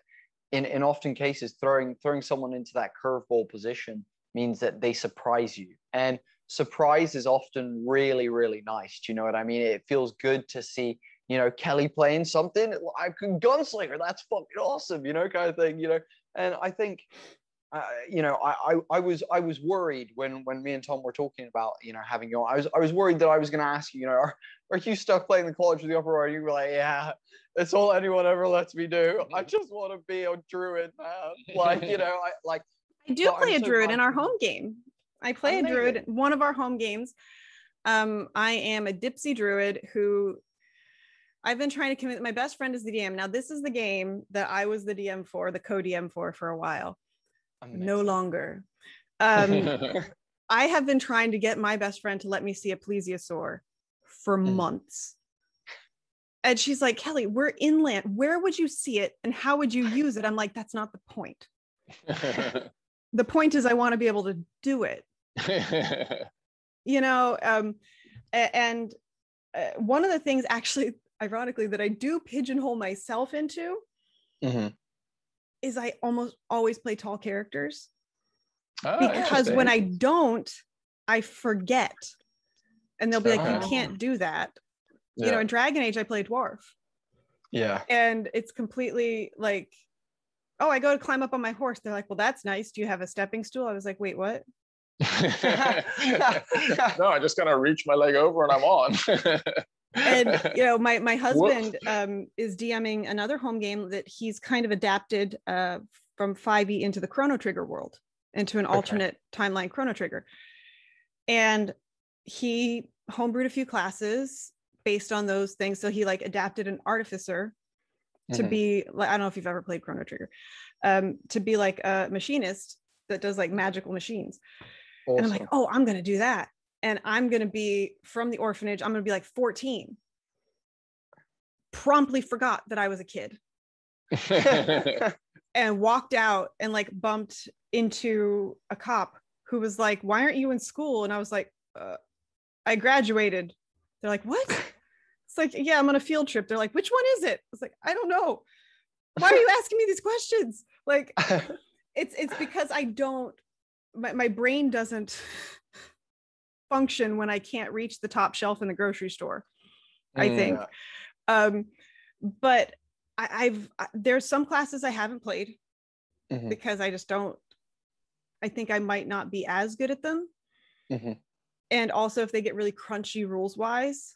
in, in often cases, throwing throwing someone into that curveball position means that they surprise you. And surprise is often really, really nice. Do you know what I mean? It feels good to see, you know, Kelly playing something like gunslinger. That's fucking awesome, you know, kind of thing, you know. And I think uh, you know, I, I I was I was worried when when me and Tom were talking about you know having you on. I was I was worried that I was going to ask you, you know, are, are you stuck playing the College of the Opera? And you were like, yeah, it's all anyone ever lets me do. I just want to be a druid, man. Like you know, I like i do Well, I'm play a so druid glad in our home game i play a druid in one of our home games um i am a dipsy druid who I've been trying to commit. my best friend is the DM. Now, this is the game that I was the DM for, the co DM for for a while. No longer. Um, I have been trying to get my best friend to let me see a plesiosaur for Mm. months. And she's like, Kelly, we're inland. Where would you see it and how would you use it? I'm like, that's not the point. The point is, I want to be able to do it. You know, um, and uh, one of the things, actually, ironically, that I do pigeonhole myself into Mhm. Is I almost always play tall characters. Ah, because when. I don't, I forget. And they'll be like, you can't do that. You know, in Dragon Age, I play dwarf. Yeah. And it's completely like, oh, I go to climb up on my horse. They're like, well, that's nice. Do you have a stepping stool? I was like, wait, what? no, I just kind of reach my leg over and I'm on. and you know my my husband um, is DMing another home game that he's kind of adapted uh, from 5e into the Chrono Trigger world, into an Okay. alternate timeline Chrono Trigger, and he homebrewed a few classes based on those things. So he like adapted an artificer to Mhm. be like I don't know if you've ever played Chrono Trigger, um, to be like a machinist that does like magical machines. And I'm like, oh, I'm gonna do that. And I'm gonna be from the orphanage, I'm gonna be like 14. Promptly forgot that I was a kid and walked out and like bumped into a cop who was like, Why aren't you in school? And I was like, uh, I graduated. They're like, What? It's like, Yeah, I'm on a field trip. They're like, Which one is it? I was like, I don't know. Why are you asking me these questions? Like, it's it's because I don't my, my brain doesn't function when I can't reach the top shelf in the grocery store. I Mm. think. Um, but I, I've I, there's some classes I haven't played Mhm. because I just don't. I think I might not be as good at them. Mhm. And also, if they get really crunchy rules wise,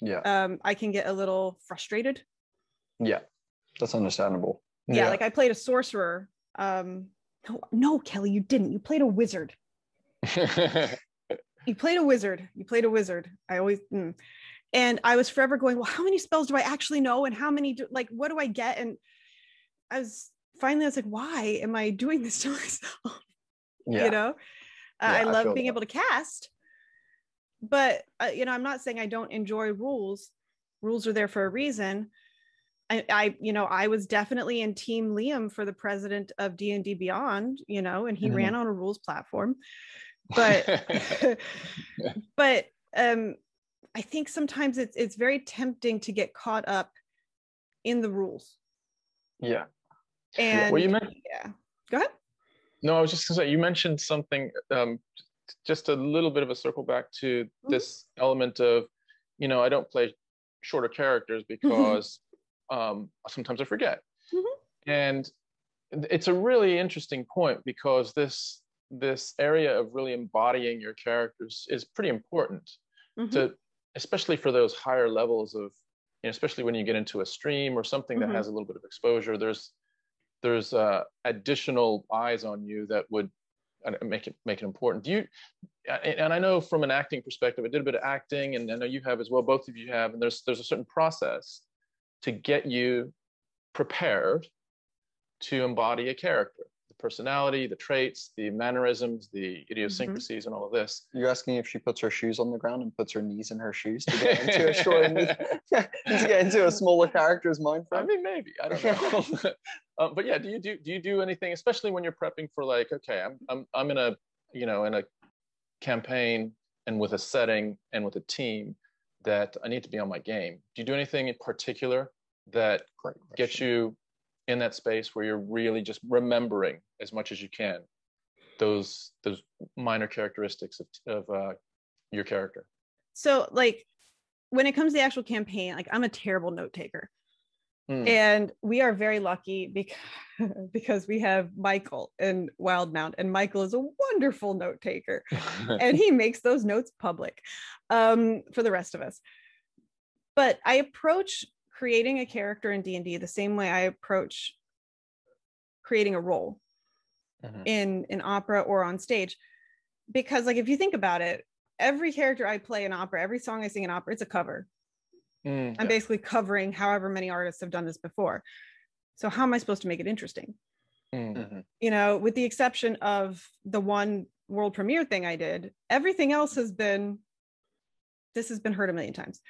Yeah. um, I can get a little frustrated. Yeah. That's understandable. Yeah, like I played a sorcerer. Um, no, no, Kelly, you didn't. You played a wizard. you played a wizard. You played a wizard. I always mm. and i was forever going well how many spells do i actually know? And how many do like what do i get? And i was finally i was like why am i doing this to myself? Yeah. you know? Uh, Yeah, i love being that. able to cast but uh, you know i'm not saying i don't enjoy rules. Rules are there for a reason. I, I you know i was definitely in team liam for the president of d&d beyond you know and he Mhm. ran on a rules platform but but um i think sometimes it's it's very tempting to get caught up in the rules Yeah. and well, you meant yeah go ahead no. I was just gonna say you mentioned something. Um, just a little bit of a circle back to Mhm. this element of, you know, I don't play shorter characters because um, sometimes I forget, Mhm. and it's a really interesting point because this this area of really embodying your characters is pretty important Mhm. to especially for those higher levels of you know especially when you get into a stream or something that Mhm. has a little bit of exposure there's there's uh, additional eyes on you that would uh, make it make it important do you and and i know from an acting perspective i did a bit of acting and i know you have as well both of you have and there's there's a certain process to get you prepared to embody a character personality the traits the mannerisms the idiosyncrasies and all of this. You're asking if she puts her shoes on the ground and puts her knees in her shoes to get into a short, to get into a smaller character's mind I mean, maybe. I don't know. um, but yeah, do you do do you do anything, especially when you're prepping for like, okay, I'm I'm I'm in a you know in a campaign and with a setting and with a team that I need to be on my game. Do you do anything in particular that gets you in that space where you're really just remembering as much as you can those those minor characteristics of of uh, your character? so like when it comes to the actual campaign like i'm a terrible note taker Mm. and we are very lucky because because we have michael in wildemount and michael is a wonderful note taker and he makes those notes public um, for the rest of us. But I approach creating a character in D&D the same way I approach creating a role Mhm. in in opera or on stage because like if you think about it every character I play in opera every song I sing in opera it's a cover Mm, I'm yeah. basically covering however many artists have done this before so how am I supposed to make it interesting Mm. Mhm. you know, with the exception of the one world premiere thing I did, everything else has been this has been heard a million times.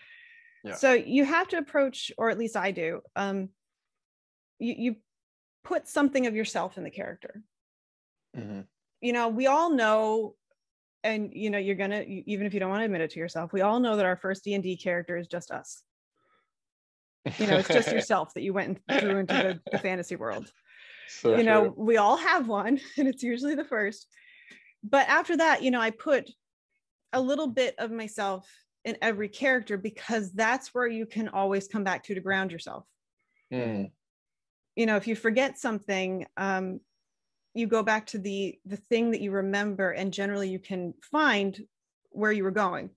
Yeah. So you have to approach, or at least I do, um, you, you put something of yourself in the character. Mhm. You know, we all know, and you know, you're gonna even if you don't want to admit it to yourself, we all know that our first D and D character is just us. You know, it's just yourself that you went and threw into the, the fantasy world. So you know true. we all have one and it's usually the first but after that, you know, I put a little bit of myself in every character because that's where you can always come back to to ground yourself. Mm. You know, if you forget something, um, you go back to the the thing that you remember, and generally you can find where you were going.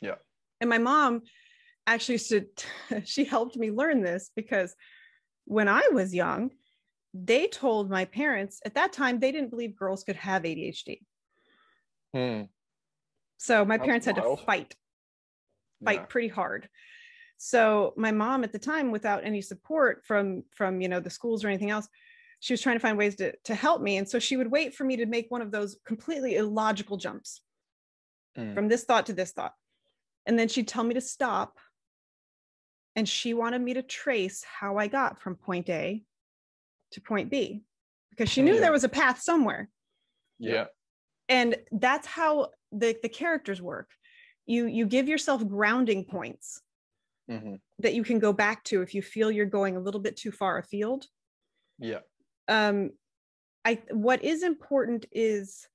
Yeah. And my mom actually said she helped me learn this because when I was young, they told my parents at that time they didn't believe girls could have ADHD. Mm. So my That's parents had to fight, fight Yeah. pretty hard. So my mom at the time, without any support from from you know the schools or anything else, she was trying to find ways to to help me. And so she would wait for me to make one of those completely illogical jumps Mm. from this thought to this thought. And then she'd tell me to stop. And she wanted me to trace how I got from point A to point B because she knew Yeah. there was a path somewhere Yeah. and that's how the, the characters work you you give yourself grounding points Mhm. that you can go back to if you feel you're going a little bit too far afield Yeah. um i what is important is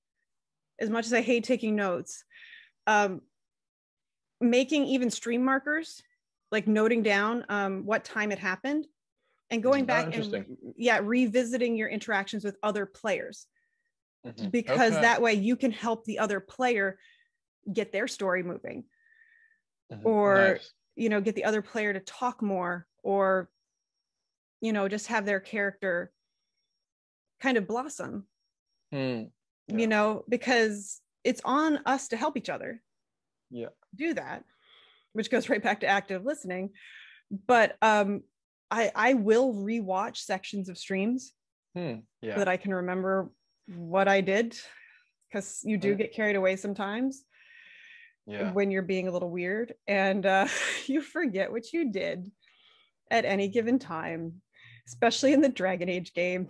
as much as i hate taking notes um making even stream markers like noting down um what time it happened and going Oh, back and yeah revisiting your interactions with other players Mhm. because Okay. that way you can help the other player get their story moving Mhm. or Nice. you know get the other player to talk more or you know just have their character kind of blossom Mm. Yeah. you know because it's on us to help each other Yeah. do that which goes right back to active listening but um i i will rewatch sections of streams Hmm. Yeah. so that i can remember what i did because you do Yeah. get carried away sometimes Yeah. when you're being a little weird and uh, you forget what you did at any given time, especially in the Dragon Age game.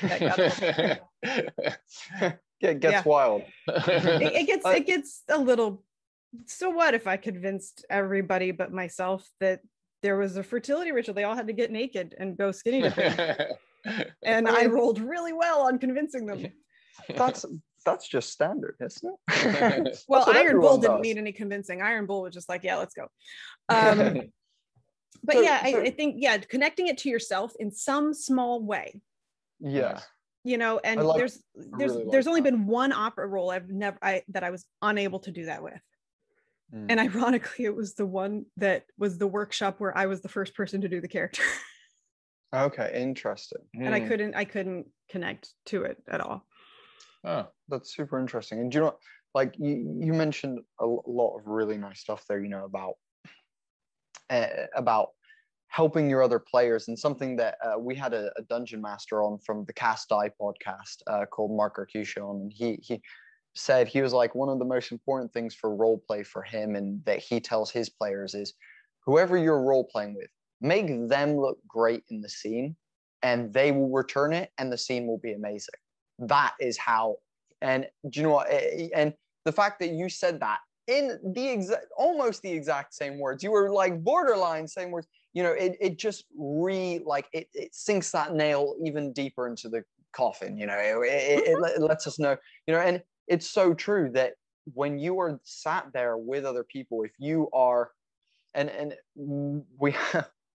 It gets Yeah. wild. It, it gets it gets a little. So what if I convinced everybody but myself that there was a fertility ritual? They all had to get naked and go skinny dipping, and I rolled really well on convincing them. That's that's just standard, isn't it? Well, Iron Bull didn't does. need any convincing. Iron Bull was just like, yeah, let's go. Um, but So- yeah, I, so- I think yeah, connecting it to yourself in some small way. yeah. you know and like- there's there's really like there's only that. been one opera role i've never i that i was unable to do that with Mm. and ironically it was the one that was the workshop where i was the first person to do the character Okay, interesting. and i Hmm. couldn't i couldn't connect to it at all Oh, That's super interesting. And do you know, like you, you mentioned a lot of really nice stuff there. You know about uh, about helping your other players, and something that uh, we had a, a dungeon master on from the Cast Die podcast uh, called Mark Arcusha and he he said he was like one of the most important things for role play for him, and that he tells his players is whoever you're role playing with, make them look great in the scene, and they will return it, and the scene will be amazing that is how and do you know what Eh, and the fact that you said that in the exact almost the exact same words you were like borderline same words you know it, it just re like it, it sinks that nail even deeper into the coffin you know it, it, it, it lets us know you know and it's so true that when you are sat there with other people if you are and and we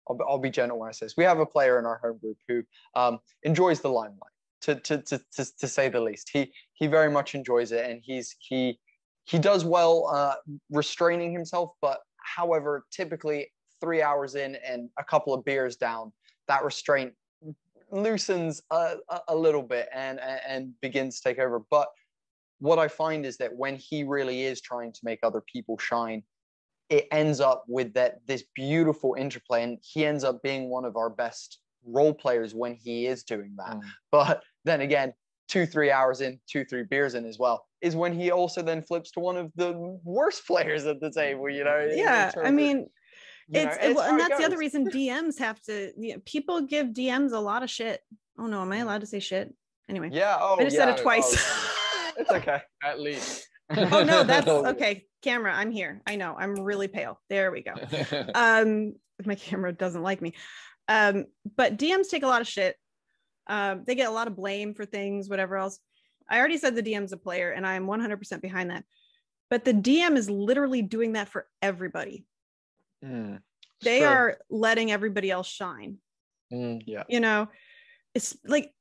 I'll, be- I'll be gentle when I say this. We have a player in our home group who um, enjoys the limelight to, to, to, to, to say the least. He he very much enjoys it, and he's he he does well uh, restraining himself. But however, typically three hours in and a couple of beers down, that restraint loosens a, a, little bit and- and begins to take over. But what I find is that when he really is trying to make other people shine, it ends up with that this beautiful interplay, and he ends up being one of our best role players when he is doing that. Mm. But then again, two, three hours in, two, three beers in as well, is when he also then flips to one of the worst players at the table, you know? yeah i of- mean know, it's, it's well, and that's the other reason dms have to you know, people give dms a lot of shit oh no am i allowed to say shit anyway Yeah. Oh, i just yeah. said it twice oh, it's okay. at least. oh no that's okay camera i'm here i know i'm really pale there we go um my camera doesn't like me um but dms take a lot of shit um they get a lot of blame for things whatever else I already said the DM's a player, and I am 100% behind that. But the DM is literally doing that for everybody. Mm, They true. are letting everybody else shine. Mm. yeah. You know, it's like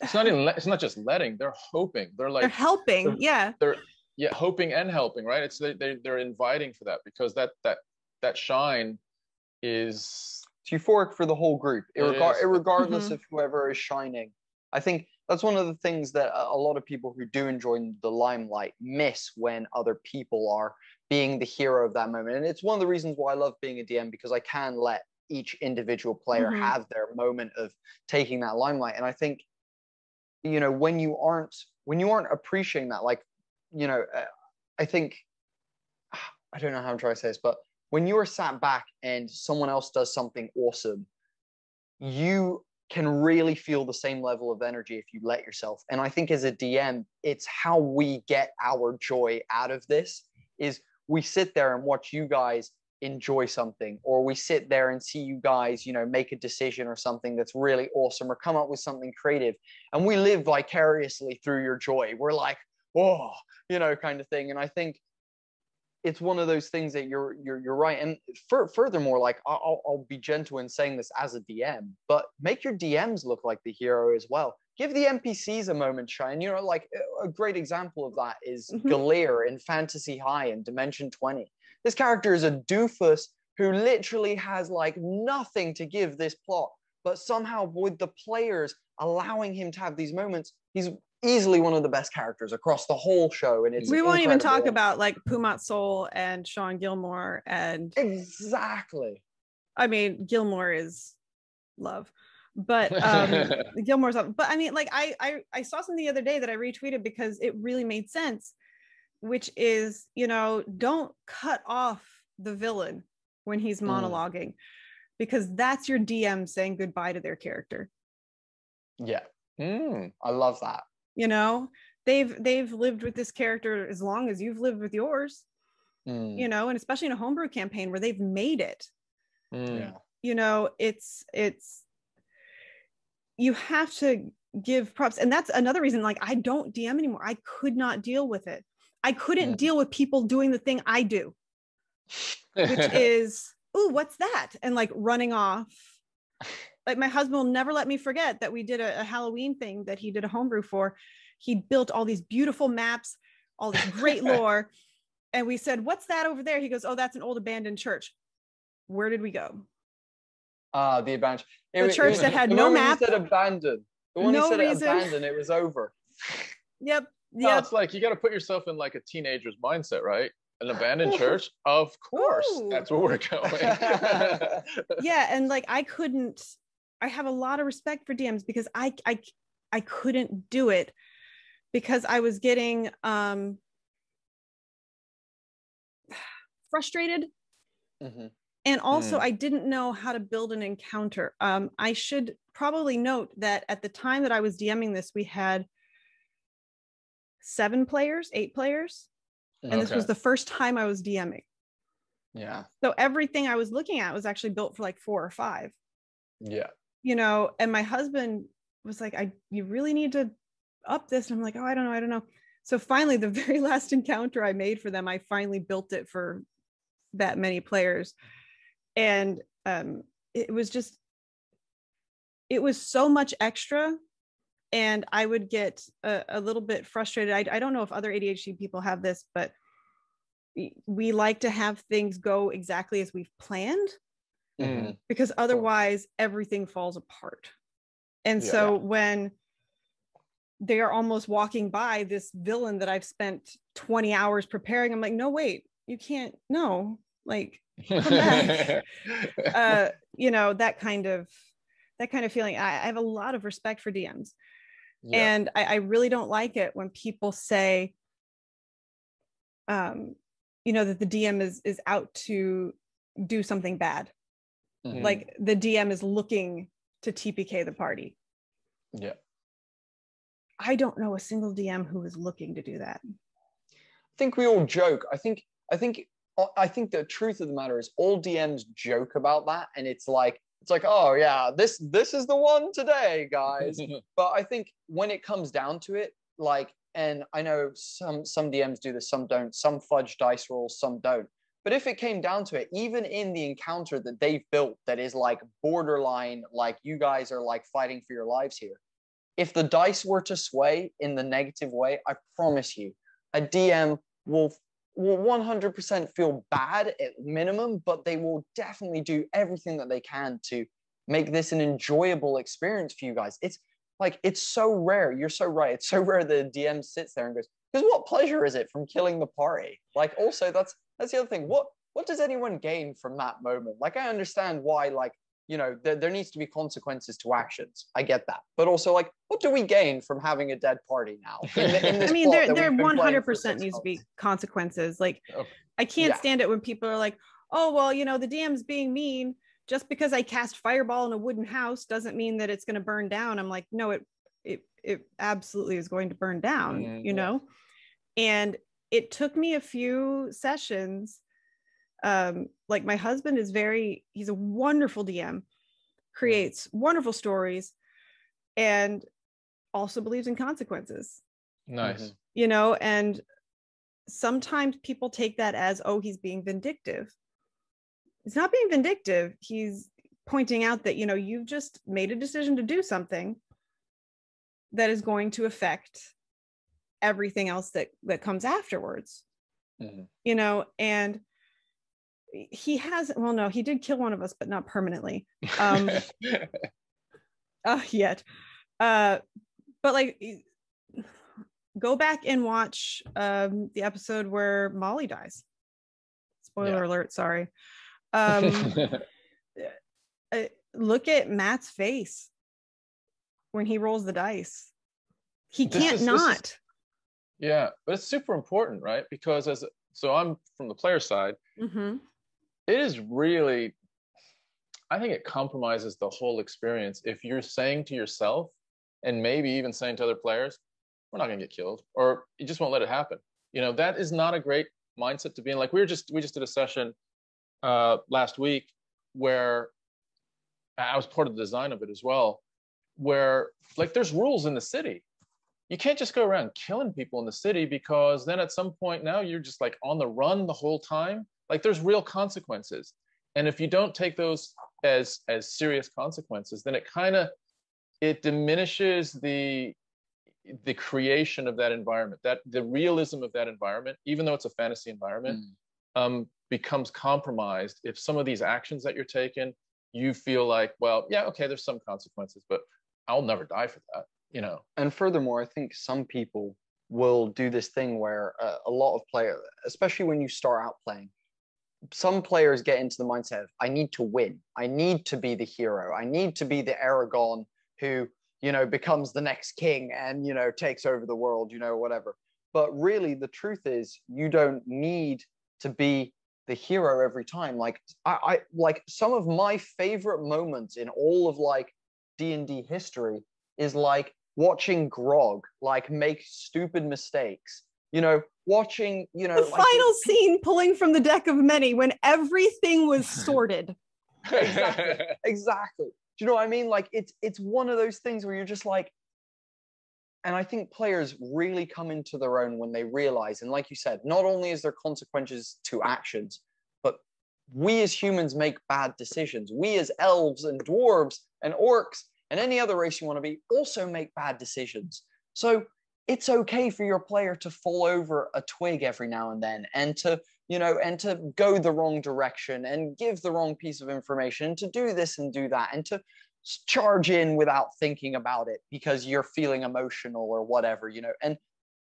It's not even. It's not just letting. They're hoping. They're like they're helping. they're- yeah. they're yeah hoping and helping right it's they, they they're inviting for that because that that that shine is It's euphoric for the whole group, It irregar- is. regardless Mhm. of whoever is shining. I think that's one of the things that a a lot of people who do enjoy the limelight miss when other people are being the hero of that moment. And it's one of the reasons why I love being a DM because I can let each individual player Mhm. have their moment of taking that limelight. And I think, you know, when you aren't when you aren't appreciating that, like, you know, uh, I think I don't know how I'm trying to say this, but when you are sat back and someone else does something awesome, you can really feel the same level of energy if you let yourself. And I think as a DM, it's how we get our joy out of this is we sit there and watch you guys enjoy something or we sit there and see you guys you know make a decision or something that's really awesome or come up with something creative. And we live vicariously through your joy. We're like oh you know kind of thing. And i think it's one of those things that you're you're you're right. And fur furthermore, like I'll, I'll- be gentle in saying this as a DM, but make your DMs look like the hero as well. Give the NPCs a moment shine. You know, like a- great example of that is Mhm. Gilear in Fantasy High in Dimension 20. This character is a doofus who literally has like nothing to give this plot, but somehow with the players allowing him to have these moments, he's easily one of the best characters across the whole show. And it's we won't even talk about like Pumat Sol and Shaun Gilmore. And exactly. I mean, Gilmore is love. But um Gilmore's love. But I mean, like I, I I saw something the other day that I retweeted because it really made sense, which is, you know, don't cut off the villain when he's Mm. monologuing, because that's your DM saying goodbye to their character. Yeah, Mm. I love that. You know, they've they've lived with this character as long as you've lived with yours, Mm, you know, and especially in a homebrew campaign where they've made it. Mm. yeah. you know it's it's you have to give props and that's another reason like i don't dm anymore i could not deal with it i couldn't Mm. deal with people doing the thing i do which is oh what's that and like running off like my husband will never let me forget that we did a, a halloween thing that he did a homebrew for he built all these beautiful maps all this great lore and we said what's that over there he goes oh that's an old abandoned church where did we go Ah, the. It The wa- it church that had the no map. said abandoned. The one No you said reason. abandoned, it was over. Yep. No, it's like you got to put yourself in like a teenager's mindset, right? An abandoned church, of course, Ooh. that's where we're going. yeah. And like I couldn't, I have a lot of respect for DMs because I I I couldn't do it because I was getting um frustrated Mhm. and also Hmm. I didn't know how to build an encounter. Um, I should probably note that at the time that I was DMing this, we had seven players, eight players, and this was the first time I was DMing. Yeah. So everything I was looking at was actually built for like four or five. yeah. You know and my husband was like i you really need to up this. And i'm like oh i don't know i don't know. So finally the very last encounter i made for them i finally built it for that many players. And um it was just it was so much extra and i would get a, a little bit frustrated. I, I don't know if other adhd people have this but we- we like to have things go exactly as we've planned Mhm. because otherwise everything falls apart. And Yeah. so when they are almost walking by this villain that I've spent 20 hours preparing, I'm like, no, wait, you can't, no, like, back. uh, you know, that kind of, that kind of feeling. I, I have a lot of respect for DMs yeah. and I, I really don't like it when people say, um, you know, that the DM is, is out to do something bad. Mhm. like the DM is looking to TPK the party. yeah. I don't know a single DM who is looking to do that. I think we all joke. I think I think I think the truth of the matter is all DMs joke about that, and it's like it's like oh yeah, this this is the one today, guys. but I think when it comes down to it, like and i know some some dms do this some don't some fudge dice rolls some don't but if it came down to it even in the encounter that they've built that is like borderline like you guys are like fighting for your lives here if the dice were to sway in the negative way i promise you a dm will will 100% feel bad at minimum but they will definitely do everything that they can to make this an enjoyable experience for you guys it's like it's so rare. You're so right. It's so rare the DM sits there and goes, because what pleasure is it from killing the party? Like also that's that's the other thing. What what does anyone gain from that moment? Like I understand why like you know there, there needs to be consequences to actions. I get that, but also like what do we gain from having a dead party now? In, in I mean, there there one hundred percent needs to be consequences. Like okay. I can't yeah. stand it when people are like, oh well, you know the DM's being mean just because I cast fireball in a wooden house doesn't mean that it's going to burn down. I'm like, no, it it it absolutely is going to burn down, mm-hmm. you know. And it took me a few sessions. Um, like my husband is very, he's a wonderful DM, creates wonderful stories, and also believes in consequences. Nice. Mm-hmm. You know, and sometimes people take that as, oh, he's being vindictive he's not being vindictive he's pointing out that you know you've just made a decision to do something that is going to affect everything else that that comes afterwards mm-hmm. you know and he has well no he did kill one of us but not permanently um uh yet uh but like go back and watch um the episode where molly dies spoiler yeah. alert sorry um, uh, look at Matt's face when he rolls the dice. He can't is, not. Yeah, but it's super important, right? Because as so I'm from the player side. Mm-hmm. It is really, I think it compromises the whole experience if you're saying to yourself, and maybe even saying to other players, "We're not going to get killed," or you just won't let it happen. You know, that is not a great mindset to be in. Like we were just we just did a session uh, last week where I was part of the design of it as well, where like there's rules in the city. You can't just go around killing people in the city because then at some point now you're just like on the run the whole time. Like there's real consequences. And if you don't take those as as serious consequences, then it kind of it diminishes the the creation of that environment, that the realism of that environment, even though it's a fantasy environment. Mm. Um, becomes compromised if some of these actions that you're taking you feel like well yeah okay there's some consequences but i'll never die for that you know. And furthermore i think some people will do this thing where uh, a lot of players especially when you start out playing some players get into the mindset of i need to win. I need to be the hero. I need to be the Aragorn who you know becomes the next king and you know takes over the world you know whatever. But really the truth is you don't need to be the hero every time. Like I, I like some of my favorite moments in all of like D and D history is like watching Grog like make stupid mistakes. You know, watching you know the like, final scene pulling from the deck of many when everything was sorted. exactly. exactly. Do you know what I mean? Like it's it's one of those things where you're just like, and I think players really come into their own when they realize, and like you said, not only is there consequences to actions, but we as humans make bad decisions. We as elves and dwarves and orcs and any other race you want to be also make bad decisions. So it's okay for your player to fall over a twig every now and then and to you know and to go the wrong direction and give the wrong piece of information to do this and do that and to charge in without thinking about it because you're feeling emotional or whatever, you know. And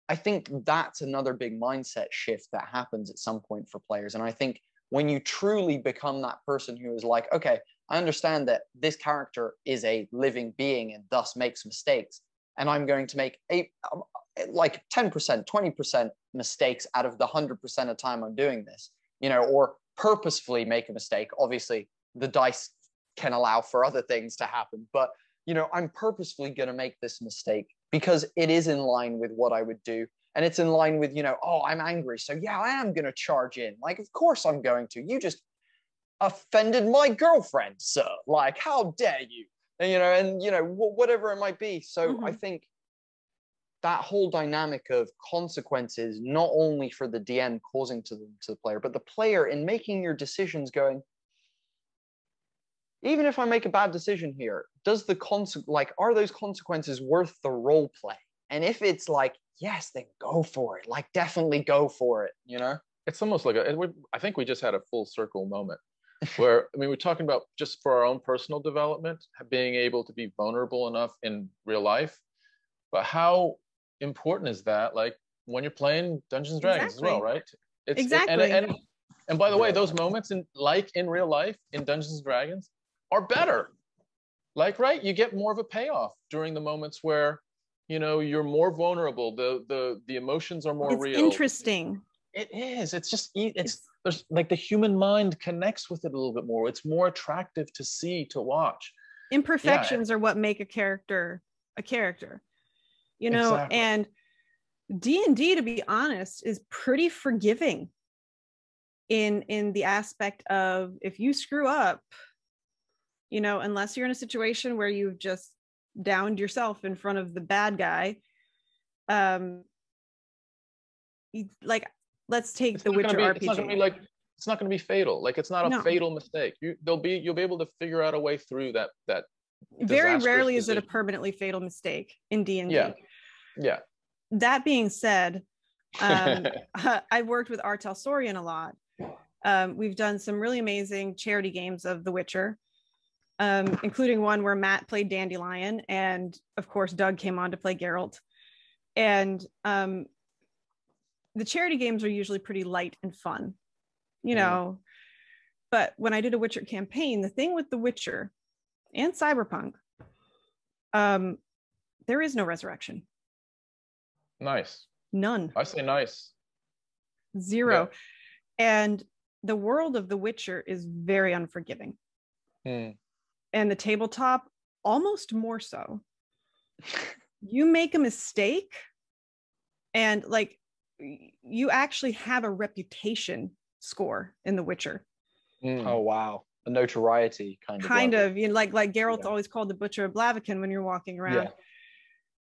I think that's another big mindset shift that happens at some point for players. And I think when you truly become that person who is like, okay, I understand that this character is a living being and thus makes mistakes, and I'm going to make a um, like 10%, 20% mistakes out of the 100% of time I'm doing this, you know, or purposefully make a mistake. Obviously, the dice can allow for other things to happen. But, you know, I'm purposefully going to make this mistake because it is in line with what I would do. And it's in line with, you know, oh, I'm angry. So, yeah, I am going to charge in. Like, of course I'm going to. You just offended my girlfriend, sir. Like, how dare you? And, you know, and, you know, whatever it might be. So, mm-hmm. I think that whole dynamic of consequences, not only for the DM causing to the, to the player, but the player in making your decisions going, even if I make a bad decision here, does the consequence like are those consequences worth the role play? And if it's like yes, then go for it. Like definitely go for it. You know, it's almost like a. I think we just had a full circle moment where I mean we're talking about just for our own personal development, being able to be vulnerable enough in real life, but how important is that? Like when you're playing Dungeons and Dragons Exactly. as well, right? It's, Exactly. And, and, and by the way, those moments in like in real life in Dungeons and Dragons are better. Like right, you get more of a payoff during the moments where you know you're more vulnerable. The the the emotions are more it's real. interesting. It is. It's just e- it's there's like the human mind connects with it a little bit more. It's more attractive to see to watch. imperfections are what make a character a character you know Exactly. and d&d to be honest is pretty forgiving in in the aspect of if you screw up you know unless you're in a situation where you've just downed yourself in front of the bad guy um like let's take It's the witcher be, rpg It's not gonna be like it's not gonna be fatal. Like it's not a No. fatal mistake. You there'll be you'll be able to figure out a way through that that very rarely is it a permanently fatal mistake in d&d Yeah. yeah. that being said um, I've worked with R. Talsorian a lot. Um, we've done some really amazing charity games of The Witcher, um, including one where Matt played Dandelion, and of course Doug came on to play Geralt. And um, the charity games are usually pretty light and fun, you know. But when I did a Witcher campaign, the thing with The Witcher and Cyberpunk, um, there is no resurrection, nice. none. I say nice. zero and the world of the witcher is very unforgiving Hmm. and the tabletop almost more so you make a mistake and like you actually have a reputation score in the witcher Hmm. oh wow, a notoriety kind of. kind level. of you know like like Geralt's Yeah. always called the butcher of Blaviken when you're walking around Yeah.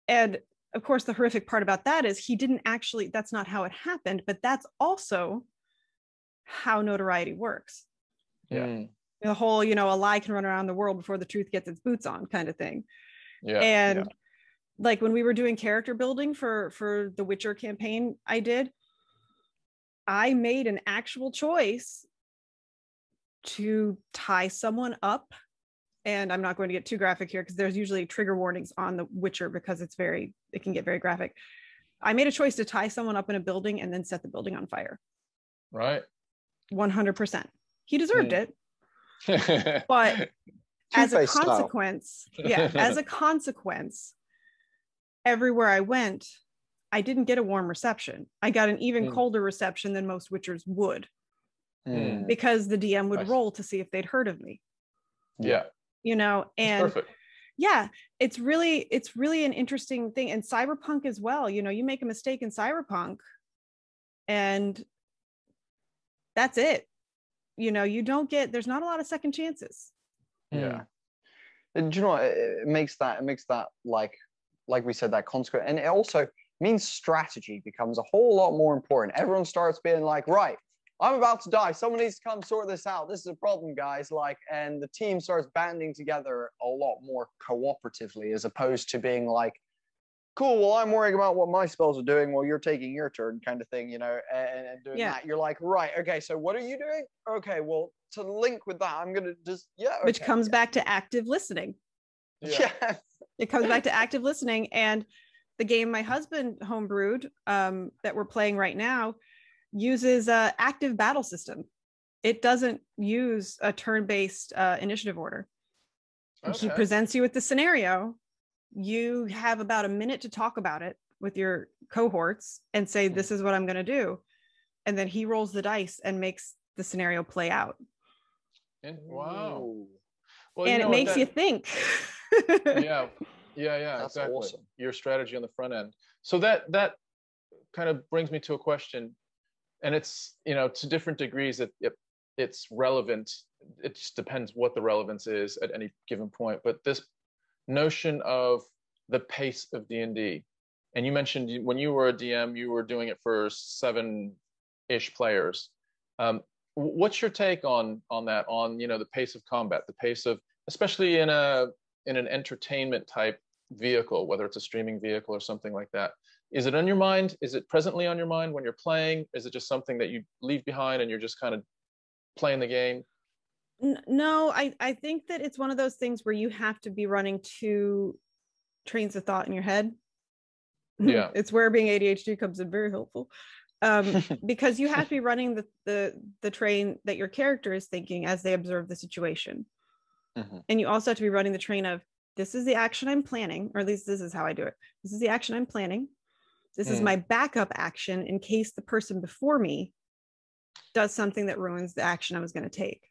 and of course the horrific part about that is he didn't actually that's not how it happened but that's also how notoriety works Yeah. Mm. the whole you know a lie can run around the world before the truth gets its boots on kind of thing Yeah. and yeah. Like when we were doing character building for for the witcher campaign i did i made an actual choice to tie someone up and i'm not going to get too graphic here because there's usually trigger warnings on the witcher because it's very it can get very graphic. I made a choice to tie someone up in a building and then set the building on fire. Right. 100% he deserved Hmm. it. But as a consequence yeah as a consequence everywhere i went i didn't get a warm reception i got an even Hmm. colder reception than most witchers would Mm. because the dm would I see. roll to see if they'd heard of me yeah. you know It's and perfect. yeah it's really it's really an interesting thing and cyberpunk as well you know you make a mistake in cyberpunk and that's it you know you don't get there's not a lot of second chances Yeah. Mm. And do you know what? It, it makes that it makes that like like we said that consequent, and it also means strategy becomes a whole lot more important. Everyone starts being like, right, I'm about to die. Someone needs to come sort this out. This is a problem, guys. Like, and the team starts banding together a lot more cooperatively as opposed to being like, cool. Well, I'm worrying about what my spells are doing while you're taking your turn, kind of thing, you know, and, and doing Yeah. that. You're like, right, okay. So what are you doing? Okay, well, to link with that, I'm gonna just yeah. which okay, comes back to active listening Yeah. yeah. it comes back to active listening. And the game my husband homebrewed um, that we're playing right now uses a active battle system. It doesn't use a turn-based uh, initiative order. He presents you with the scenario you have about a minute to talk about it with your cohorts and say this is what i'm going to do. And then he rolls the dice and makes the scenario play out. In- Wow. Well, and know it makes that- you think yeah yeah yeah That's exactly awesome. your strategy on the front end so that that kind of brings me to a question and it's you know to different degrees it, it it's relevant it just depends what the relevance is at any given point but this notion of the pace of d&d and you mentioned when you were a DM, you were doing it for seven-ish players. Um, what's your take on on that? On you know the pace of combat, the pace of especially in a in an entertainment type vehicle, whether it's a streaming vehicle or something like that. Is it on your mind? Is it presently on your mind when you're playing? Is it just something that you leave behind and you're just kind of playing the game? No, I, I think that it's one of those things where you have to be running two trains of thought in your head. Yeah. it's where being ADHD comes in very helpful. Um, because you have to be running the, the the train that your character is thinking as they observe the situation. Mhm. And you also have to be running the train of this is the action I'm planning, or at least this is how I do it. This is the action I'm planning. This is Mm. my backup action in case the person before me does something that ruins the action I was going to take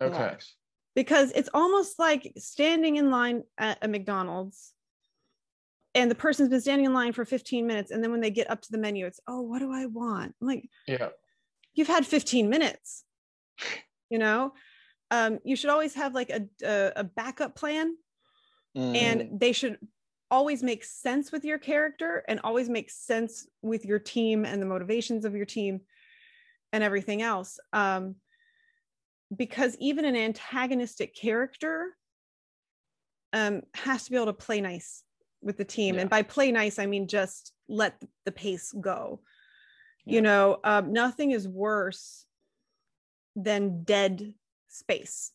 Okay. Nice. because it's almost like standing in line at a McDonald's and the person's been standing in line for 15 minutes and then when they get up to the menu it's oh what do I want I'm like Yeah. you've had 15 minutes you know um, you should always have like a, a, a backup plan Mm. and they should always make sense with your character and always make sense with your team and the motivations of your team and everything else um, because even an antagonistic character um, has to be able to play nice with the team Yeah. and by play nice i mean just let the pace go Yeah. you know um, nothing is worse than dead space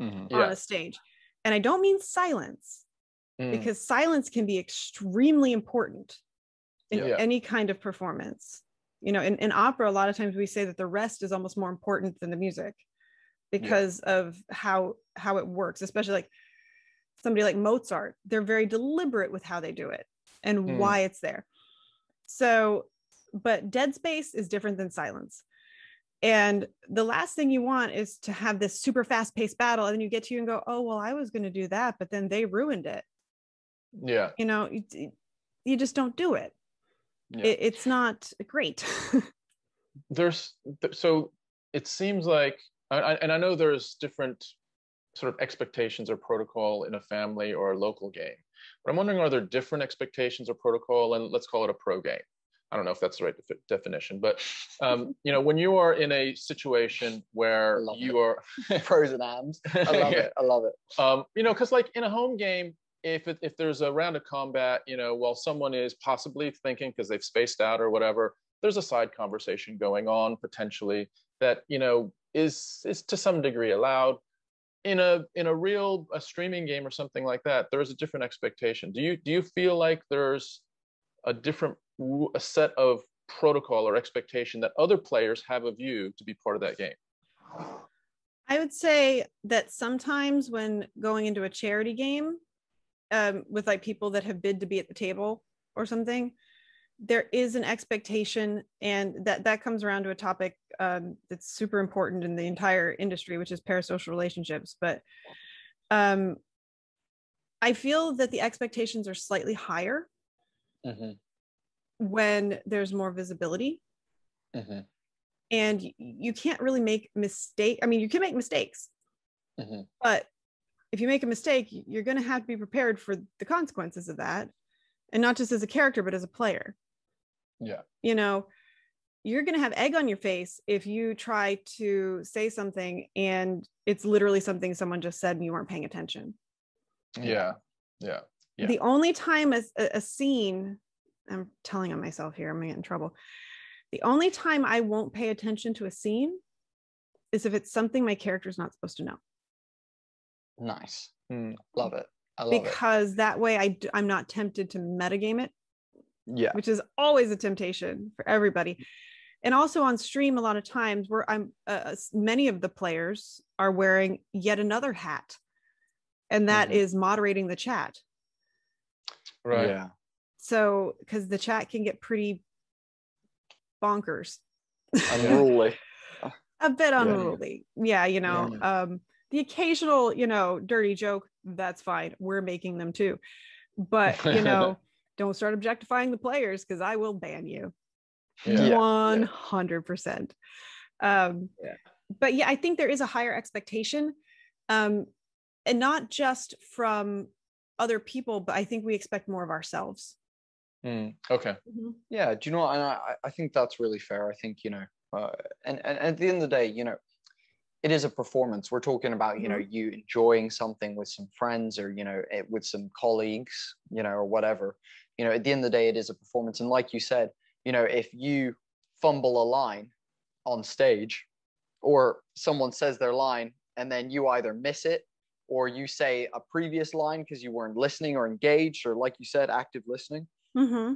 Mhm. Yeah. on a stage and i don't mean silence Mm. because silence can be extremely important in Yeah. any kind of performance you know in, in opera a lot of times we say that the rest is almost more important than the music because of how how it works especially like somebody like mozart they're very deliberate with how they do it and Mm. why it's there so but dead space is different than silence and the last thing you want is to have this super fast paced battle and then you get to you and go oh well i was going to do that but then they ruined it Yeah. you know you, you just don't do it. Yeah. it it's not great there's so it seems like and i know there's different sort of expectations or protocol in a family or a local game but i'm wondering are there different expectations or protocol and let's call it a pro game i don't know if that's the right defi- definition but um, you know when you are in a situation where you are Pros and ams. I love Yeah. it. I love it. um, you know, because like in a home game, if it, if there's a round of combat, you know, while someone is possibly thinking because they've spaced out or whatever, there's a side conversation going on potentially that you know is is to some degree allowed. In a in a real a streaming game or something like that, there is a different expectation. Do you do you feel like there's a different a set of protocol or expectation that other players have of you to be part of that game? i would say that sometimes when going into a charity game um, with like people that have bid to be at the table or something there is an expectation and that that comes around to a topic um, that's super important in the entire industry which is parasocial relationships but um, i feel that the expectations are slightly higher Mhm. When there's more visibility Mhm. and you can't really make mistake i mean you can make mistakes Mhm. but if you make a mistake you're going to have to be prepared for the consequences of that and not just as a character but as a player Yeah. you know you're going to have egg on your face if you try to say something and it's literally something someone just said and you weren't paying attention Yeah. Yeah. Yeah. the only time a a scene i'm telling on myself here i'm gonna get in trouble the only time i won't pay attention to a scene is if it's something my character's not supposed to know Nice. Hmm. Love it. I love because that way I d- i'm not tempted to metagame it it. Yeah. which is always a temptation for everybody and also on stream a lot of times where i'm uh, many of the players are wearing yet another hat and that Mhm. is moderating the chat Right. Yeah. So because the chat can get pretty bonkers. Unruly. a bit unruly. Yeah you know um the occasional you know dirty joke that's fine. We're making them too. But you know don't start objectifying the players because i will ban you. Yeah. Yeah. 100% um Yeah. but yeah i think there is a higher expectation um and not just from other people but i think we expect more of ourselves Mm, okay. Mhm. Yeah, do you know? And I, I think that's really fair. I think, you know, uh, and, and at the end of the day, you know, it is a performance. We're talking about, you know, you enjoying something with some friends or, you know, it, with some colleagues, you know, or whatever. You know, at the end of the day, it is a performance. And like you said, you know, if you fumble a line on stage or someone says their line and then you either miss it or you say a previous line because you weren't listening or engaged or like you said, active listening Mm-hmm.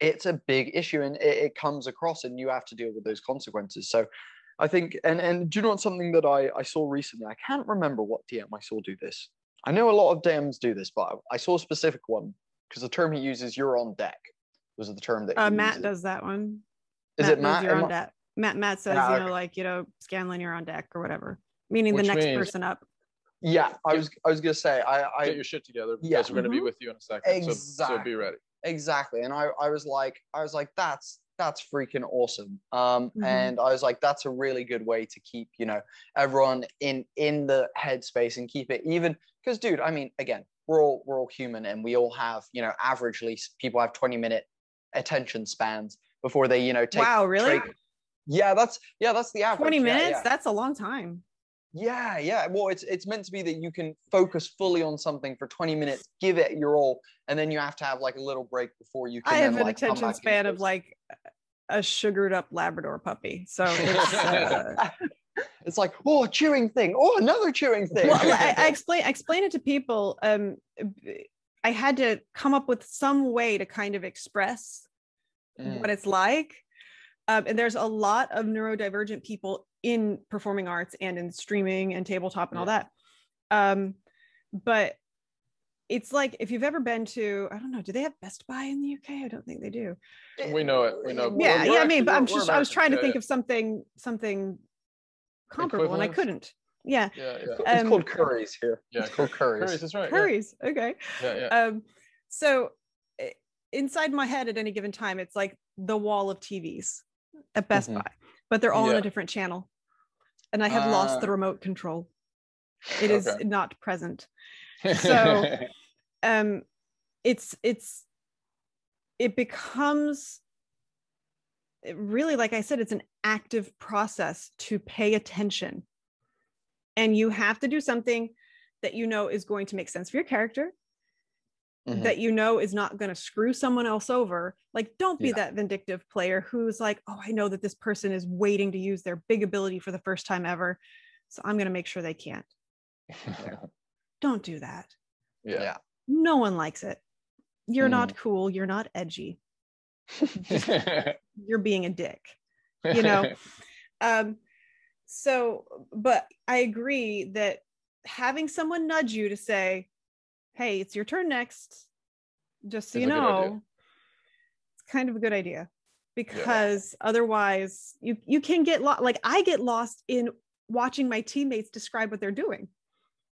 it's a big issue and it, it comes across and you have to deal with those consequences so i think and and do you know what something that i i saw recently i can't remember what dm i saw do this i know a lot of dms do this but i saw a specific one because the term he uses you're on deck was the term that Uh, Matt uses. does that one. is Matt it matt You're on deck. Matt Matt says, Ah, you okay. know, like you know, Scanlan, you're on deck or whatever, meaning Which the next means- person up. yeah i was i was gonna say i i Get your shit together because Yeah. we're going to be with you in a second. So, so be ready. Exactly and i i was like i was like that's that's freaking awesome um Mhm. and i was like that's a really good way to keep you know everyone in in the headspace and keep it even because dude i mean again we're all we're all human and we all have you know averagely people have 20 minute attention spans before they you know take wow, really? take- yeah that's yeah that's the average 20 yeah, minutes? yeah. That's a long time. Yeah, yeah. Well, it's it's meant to be that you can focus fully on something for 20 minutes, give it your all, and then you have to have like a little break before you can. I have then, an like, attention span of like a sugared up Labrador puppy. So it's, uh, it's like, oh, a chewing thing. Oh, another chewing thing. well, I, I explain I explain it to people. Um, I had to come up with some way to kind of express Mm. what it's like. Um, and there's a lot of neurodivergent people in performing arts and in streaming and tabletop and all that. Um, but it's like if you've ever been to, I don't know, do they have Best Buy in the UK? I don't think they do. We know it. We know. Yeah, we're yeah. I mean, but I'm we're- we're just I was trying to think yeah. of something something comparable, and I couldn't. Yeah, Yeah, yeah. It's um, called Currys here. Yeah, It's called Currys. Currys, that's right. yeah. Okay. Yeah, yeah. um so inside my head at any given time it's like the wall of tvs at best Mhm. buy but they're all on a different channel and i have lost the Ah. remote control it is Okay. not present so- um it's it's it becomes really like i said it's an active process to pay attention and you have to do something that you know is going to make sense for your character Mhm. that you know is not going to screw someone else over like don't be Yeah. that vindictive player who's like oh i know that this person is waiting to use their big ability for the first time ever so i'm going to make sure they can't don't do that yeah. Yeah. no one likes it you're Mm. not cool you're not edgy you're being a dick you know um so but i agree that having someone nudge you to say hey it's your turn next just so Is you a good idea. know it's kind of a good idea because otherwise you you can get lost like i get lost in watching my teammates describe what they're doing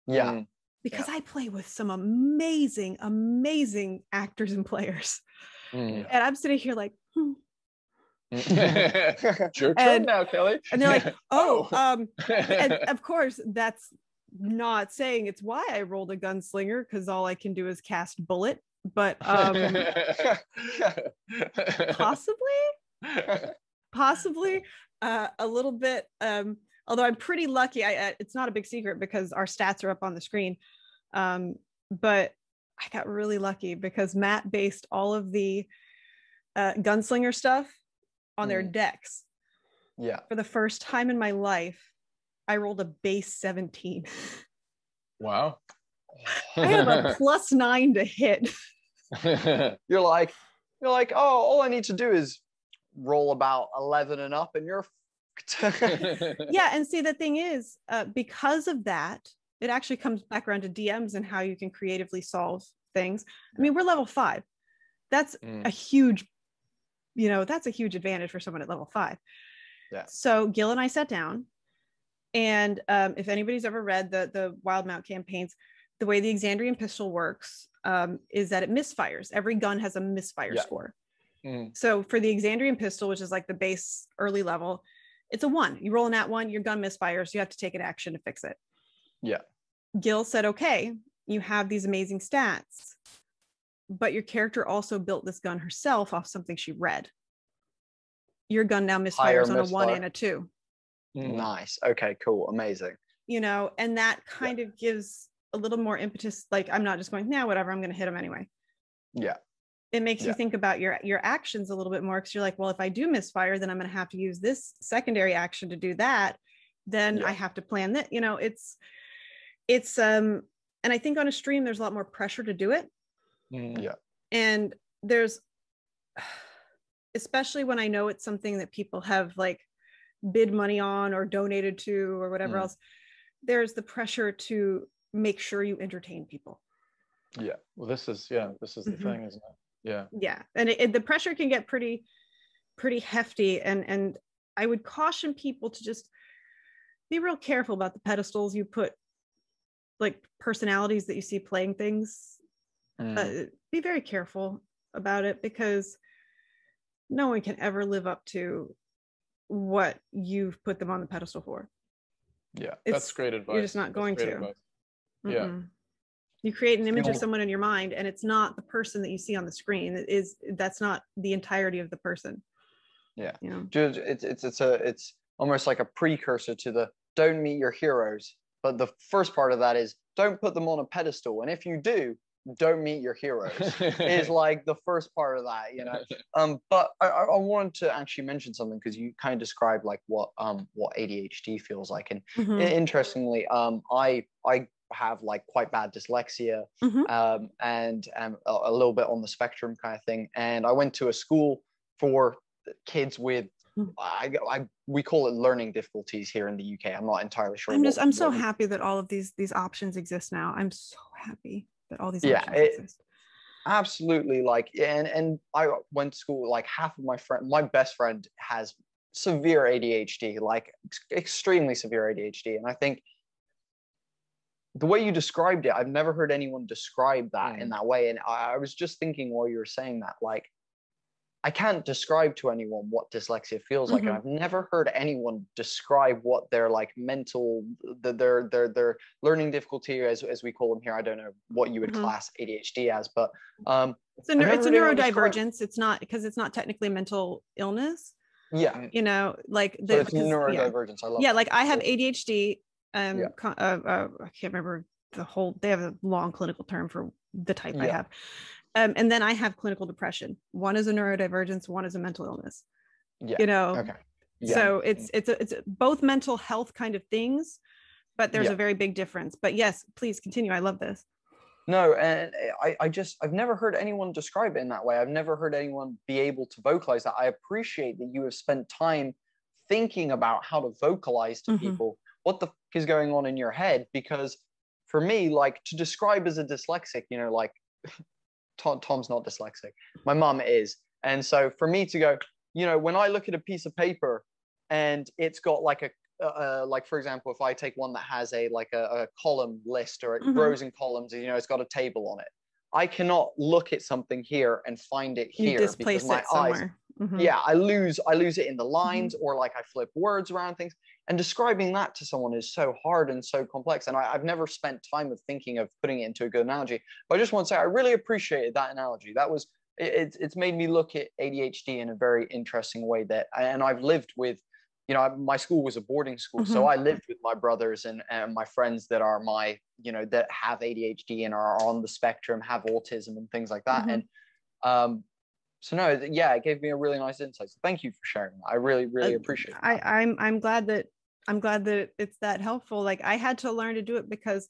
Yeah. Mm. because i play with some amazing amazing actors and players Mm. and i'm sitting here like hmm. your turn And- now, Kelly. and they're like oh um and Oh. of course that's not saying it's why i rolled a gunslinger because all i can do is cast bullet but um possibly possibly uh, a little bit um although i'm pretty lucky I, I it's not a big secret because our stats are up on the screen um but i got really lucky because matt based all of the uh, gunslinger stuff on their Mm. decks yeah. for the first time in my life i rolled a base 17 wow. i have a plus nine to hit You're like, you're like, oh, all I need to do is roll about 11 and up, and you're. fucked." yeah and see the thing is uh, because of that it actually comes back around to dms and how you can creatively solve things i mean we're level five that's Mm. a huge you know that's a huge advantage for someone at level five Yeah. so gil and i sat down and um, if anybody's ever read the the Wildemount campaigns the way the exandrian pistol works um, is that it misfires every gun has a misfire Yeah. score Mm. so for the Exandrian pistol, which is like the base early level, it's a one. You roll an at one, your gun misfires, you have to take an action to fix it. Yeah. Gil said, okay, you have these amazing stats. but your character also built this gun herself off something she read. Your gun now Higher misfires on a one and a two. Mm. Nice. Okay, cool. Amazing. you know, and that kind of gives a little more impetus. Like I'm not just going, now whatever, I'm gonna hit him anyway. Yeah. It makes Yeah. you think about your your actions a little bit more because you're like, well, if I do misfire, then I'm gonna have to use this secondary action to do that. Then Yeah. I have to plan that, you know, it's it's um and I think on a stream there's a lot more pressure to do it. Mm. Yeah. and there's especially when i know it's something that people have like bid money on or donated to or whatever Mm. else there's the pressure to make sure you entertain people Yeah. Well, this is yeah. This is the Mhm. thing, isn't it? Yeah. yeah and it, it- the pressure can get pretty pretty hefty and and i would caution people to just be real careful about the pedestals you put like personalities that you see playing things Mm. uh, be very careful about it because no one can ever live up to what you've put them on the pedestal for. yeah. it's- That's great advice. You're just not going to. Yeah. You create an image of someone in your mind, and it's not the person that you see on the screen. It is that's not the entirety of the person. Yeah. You know? It's it's it's a it's almost like a precursor to the don't meet your heroes. But the first part of that is don't put them on a pedestal. And if you do, don't meet your heroes. is like the first part of that, you know. Um, but I, I I wanted to actually mention something because you kind of described like what um what ADHD feels like, and Mhm. interestingly, um, I I have like quite bad dyslexia, Mhm. um, and um a, a little bit on the spectrum kind of thing. And I went to a school for kids with Mhm. I, I we call it learning difficulties here in the UK. I'm not entirely sure. I'm what- just I'm so what happy that all of these these options exist now. I'm so happy that all these Yeah, it- exist. absolutely like and and i went to school like half of my friend my best friend has severe adhd like ex- extremely severe adhd and i think the way you described it i've never heard anyone describe that in mm. that way and I, I was just thinking while you were saying that like i can't describe to anyone what dyslexia feels like and Mhm. i've never heard anyone describe what their like mental the, their their their learning difficulty as, as we call them here i don't know what you would Mhm. class adhd as but um It's a, it's a anyone describe- neurodivergence. It's not because it's not technically a mental illness. yeah You know, like so the, it's because- yeah. neurodivergence i love yeah that. like i have adhd um Yeah. uh, uh, i can't remember the whole they have a long clinical term for the type i have um, and then i have clinical depression one is a neurodivergence one is a mental illness yeah you know okay yeah so it's it's a, it's a- both mental health kind of things but there's Yeah. a very big difference but yes please continue i love this No, and I, I just I've never heard anyone describe it in that way. I've never heard anyone be able to vocalize that. I appreciate that you have spent time thinking about how to vocalize to Mhm. people what the f- is going on in your head. Because for me, like to describe as a dyslexic, you know, like Tom, Tom's not dyslexic, my mum is, and so for me to go, you know, when I look at a piece of paper and it's got like a uh, like for example, if I take one that has a like a, a column list or it Mhm. grows in columns, and you know it's got a table on it, I cannot look at something here and find it you here because my it eyes. Mhm. Yeah, I lose I lose it in the Mm-hmm. lines or like I flip words around things. And describing that to someone is so hard and so complex. And I, I've never spent time of thinking of putting it into a good analogy. But I just want to say I really appreciated that analogy. That was it, it's it's made me look at ADHD in a very interesting way that and I've lived with you know, my school was a boarding school, so Mhm. I lived with my brothers and, and my friends that are my, you know, that have ADHD and are on the spectrum, have autism and things like that. Mhm. And um, so no, yeah, it gave me a really nice insight. So thank you for sharing that. I really, really Uh, appreciate it. I, I'm I'm glad that I'm glad that it's that helpful. Like I had to learn to do it because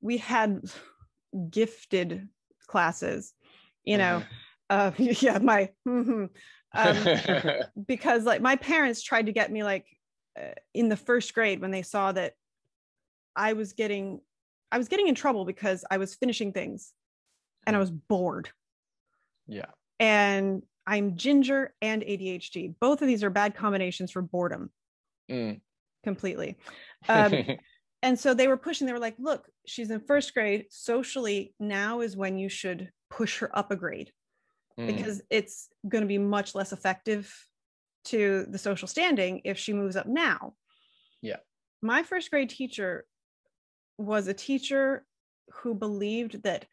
we had gifted classes, you know. Uh, yeah, my mhm. um, because like my parents tried to get me like uh, in the first grade when they saw that I was getting I was getting in trouble because I was finishing things and I was bored yeah. and I'm ginger and ADHD. Both of these are bad combinations for boredom Mm. Completely. Um, and so they were pushing, they were like, look, she's in first grade. Socially, now is when you should push her up a grade Mm. because it's going to be much less effective to the social standing if she moves up now. Yeah. My first grade teacher was a teacher who believed that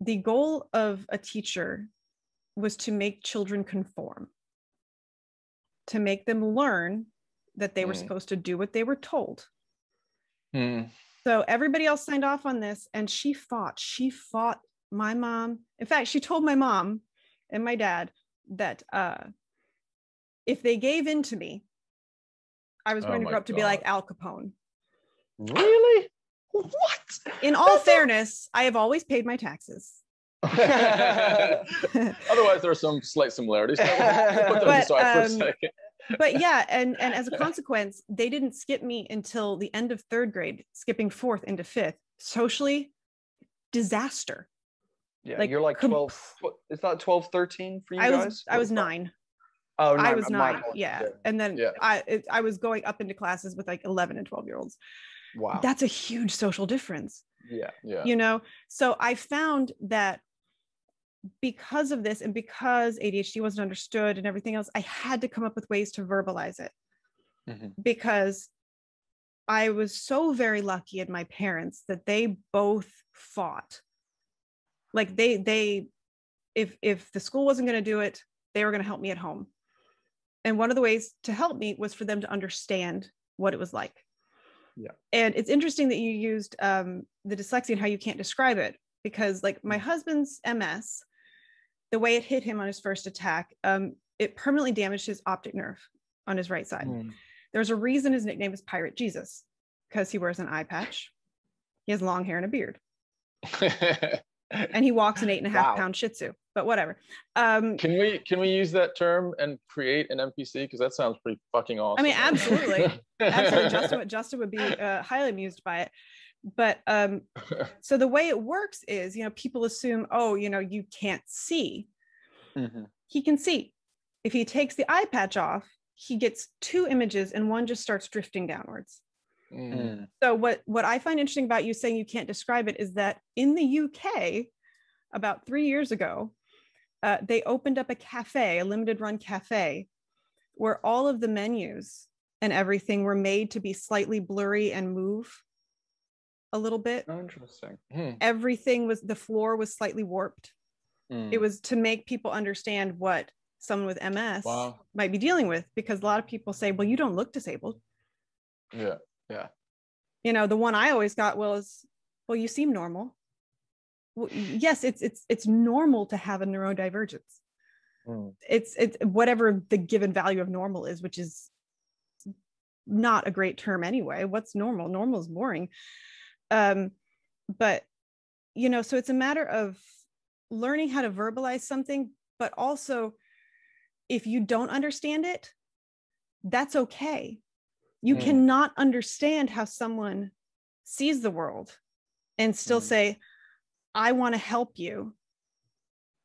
the goal of a teacher was to make children conform, to make them learn that they were Mm. supposed to do what they were told. Hmm. So everybody else signed off on this, and she fought. She fought my mom. In fact, she told my mom and my dad that uh, if they gave in to me, I was Oh going to grow up to be like Al Capone. Really? What? In all fairness, I have always paid my taxes. Otherwise, there are some slight similarities. We'll put those But, aside for a um, second. But yeah, and and as a consequence, they didn't skip me until the end of third grade, skipping fourth into fifth. Socially, disaster. Yeah, Like, you're like com- 12. what- Is that 12, 13 for you I guys? was I was nine. Oh, I was nine. apologies, Yeah, and then Yeah. I it, I was going up into classes with like eleven and twelve year olds. Wow. That's a huge social difference. yeah. Yeah. you know so i found that because of this and because adhd wasn't understood and everything else i had to come up with ways to verbalize it. Mhm. because i was so very lucky in my parents that they both fought. Like they they if if the school wasn't going to do it they were going to help me at home. And one of the ways to help me was for them to understand what it was like. Yeah. and it's interesting that you used um, the dyslexia and how you can't describe it because like my husband's ms the way it hit him on his first attack um, it permanently damaged his optic nerve on his right side Mm. there's a reason his nickname is pirate jesus because he wears an eye patch he has long hair and a beard and he walks an eight and a half Wow. pound shih tzu but whatever um, can we can we use that term and create an NPC because that sounds pretty fucking awesome. I mean, absolutely. absolutely justin would- justin would be uh, highly amused by it but um so the way it works is you know people assume oh you know you can't see Mhm. he can see if he takes the eye patch off he gets two images and one just starts drifting downwards Mm. Mm. so what what i find interesting about you saying you can't describe it is that in the uk about three years ago uh, they opened up a cafe a limited run cafe where all of the menus and everything were made to be slightly blurry and move a little bit Oh, interesting. Hmm. everything was the floor was slightly warped Mm. it was to make people understand what someone with ms Wow. might be dealing with because a lot of people say well you don't look disabled Yeah. Yeah. You know the one i always got was well you seem normal well, yes it's it's it's normal to have a neurodivergence Mm. it's it's whatever the given value of normal is which is not a great term anyway what's normal normal is boring um but you know so it's a matter of learning how to verbalize something but also if you don't understand it that's okay you Mm. cannot understand how someone sees the world and still Mm. say i want to help you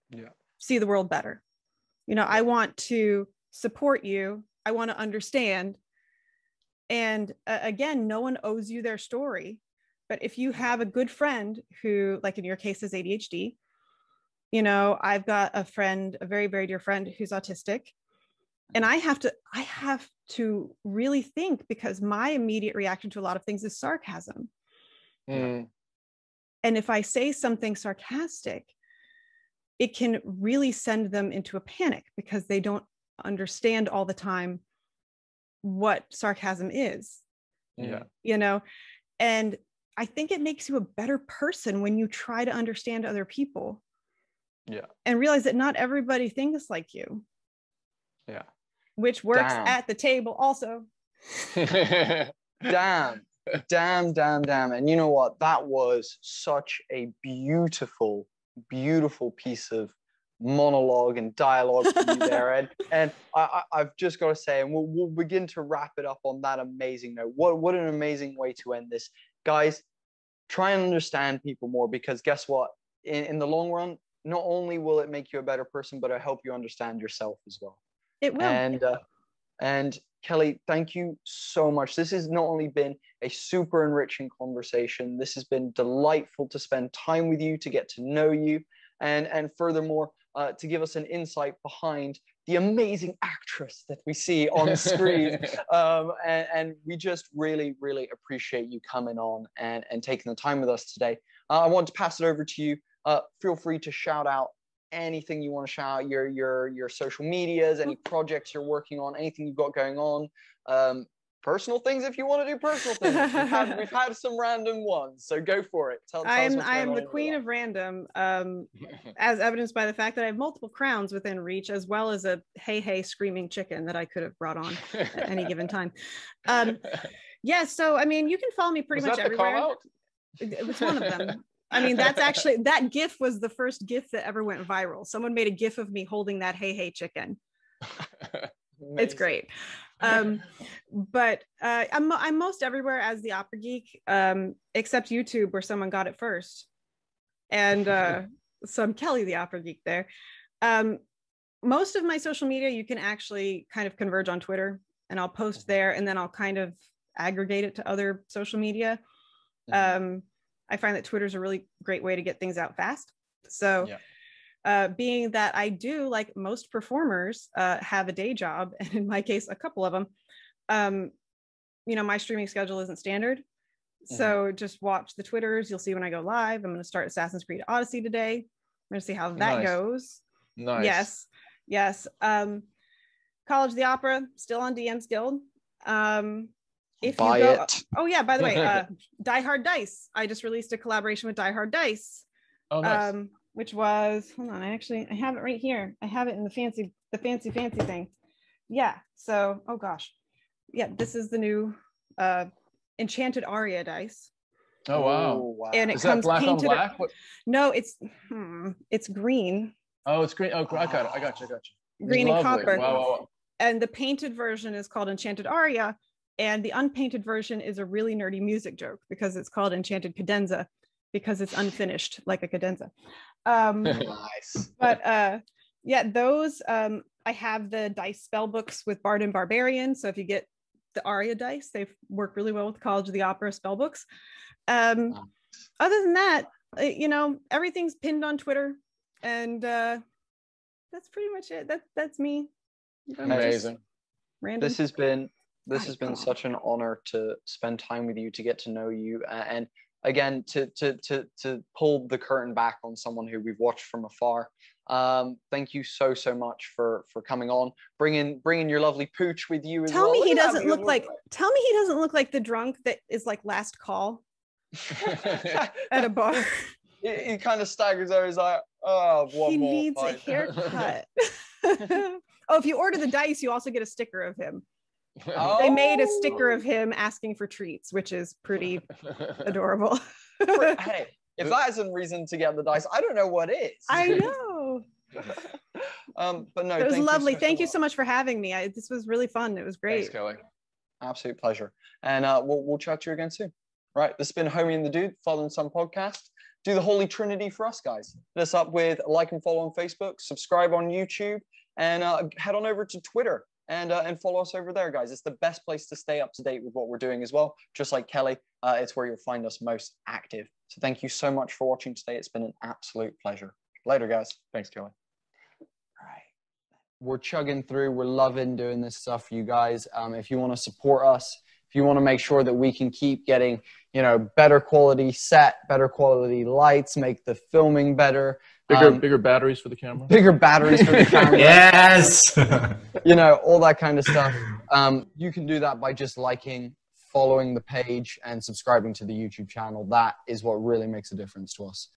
Yeah. see the world better you know i want to support you i want to understand and uh, again no one owes you their story but if you have a good friend who like in your case is adhd you know i've got a friend a very very dear friend who's autistic and i have to i have to really think because my immediate reaction to a lot of things is sarcasm Mm. and if I say something sarcastic, it can really send them into a panic because they don't understand all the time what sarcasm is, Yeah. you know? And I think it makes you a better person when you try to understand other people. Yeah. And realize that not everybody thinks like you, Yeah. which works Damn. at the table also. Damn. Damn, damn, damn. And you know what? That was such a beautiful, beautiful piece of monologue and dialogue from you there. And, and I, I, I've just got to say, and we'll, we'll begin to wrap it up on that amazing note. What, what an amazing way to end this. Guys, try and understand people more because guess what? In, in the long run, not only will it make you a better person, but it'll help you understand yourself as well It will. and uh, and Kelly, thank you so much. This has not only been a super enriching conversation. This has been delightful to spend time with you, to get to know you, and and furthermore, uh, to give us an insight behind the amazing actress that we see on screen. um, and, and we just really, really appreciate you coming on and, and taking the time with us today. Uh, I want to pass it over to you uh, feel free to shout out anything you want to shout out, your your your social medias, any projects you're working on, anything you've got going on. Um, personal things if you want to do personal things. We've had, we've had some random ones, so go for it. Tell, tell I'm what's I am the queen of random, um, as evidenced by the fact that I have multiple crowns within reach, as well as a hey hey screaming chicken that I could have brought on at any given time. Um, yeah, so I mean, you can follow me pretty Was much that the call everywhere. It- It's one of them. I mean, that's actually that GIF was the first GIF that ever went viral. Someone made a GIF of me holding that hey hey chicken. It's great. Um, but uh, I'm I'm most everywhere as the opera geek, um, except YouTube where someone got it first, and uh, so I'm Kelly the opera geek there. Um, most of my social media you can actually kind of converge on Twitter, and I'll post there, and then I'll kind of aggregate it to other social media. Mhm. Um, I find that Twitter is a really great way to get things out fast. So, Yeah. Uh, being that I do, like most performers, uh, have a day job, and in my case, a couple of them, um, you know, my streaming schedule isn't standard. So just watch the Twitters. You'll see when I go live. I'm going to start Assassin's Creed Odyssey today. I'm going to see how that Nice. goes. nice. Yes, yes. Um, College of the Opera still on DM's Guild. Um, if Buy you go, it. oh yeah. By the way, uh, Die Hard Dice. I just released a collaboration with Die Hard Dice, Oh, nice. um, which was hold on. I actually I have it right here. I have it in the fancy the fancy fancy thing. Yeah. So oh gosh, yeah. This is the new uh, Enchanted Aria dice. oh, wow. Oh, wow. And it Is that comes black on painted- black? What? No, it's hmm, it's green, Oh, it's green. Oh, I got it. I got you. I got you. green and copper. Wow, wow, wow. and the painted version is called Enchanted Aria, and the unpainted version is a really nerdy music joke because it's called Enchanted Cadenza because it's unfinished like a cadenza. Um, nice. but uh, yeah, those um, I have the dice spell books with Bard and Barbarian. So if you get the Aria dice, they work really well with College of the Opera spell books. Um, other than that, uh, you know, everything's pinned on Twitter, and uh, that's pretty much it. That that's me. Amazing. Random. This has been this has been such an honor to spend time with you to get to know you uh, and again to to to to pull the curtain back on someone who we've watched from afar um thank you so so much for for coming on bringing bringing your lovely pooch with you as Tell well. me Look he doesn't look like. Tell me he doesn't look like the drunk that is like last call at a bar. he, kind of staggers over he's like oh one he more He needs a haircut. oh, if you order the dice, you also get a sticker of him. Oh. They made a sticker of him asking for treats, which is pretty adorable. hey if that isn't reason to get the dice i don't know what is I know. um but no It was thank you lovely. so, Thank you so much for having me. I, this was really fun. It was great. Thanks, Kelly. Absolute pleasure. And uh, we'll, we'll chat to you again soon. Right. This has been Homie and the Dude, Father and Son podcast. Do the Holy Trinity for us, guys. Hit us up with like and follow on Facebook, subscribe on YouTube, and uh, head on over to Twitter and uh, and follow us over there, guys. It's the best place to stay up to date with what we're doing as well. Just like Kelly, uh, it's where you'll find us most active. So thank you so much for watching today. It's been an absolute pleasure. Later, guys. Thanks, Kelly. Right. We're chugging through. We're loving doing this stuff you guys. Um, if you want to support us, if you want to make sure that we can keep getting, you know, better quality set, better quality lights, make the filming better, Bigger, um, bigger batteries for the camera. bigger batteries for the camera, Yes. you know, all that kind of stuff. Um, you can do that by just liking, following the page, and subscribing to the YouTube channel. That is what really makes a difference to us.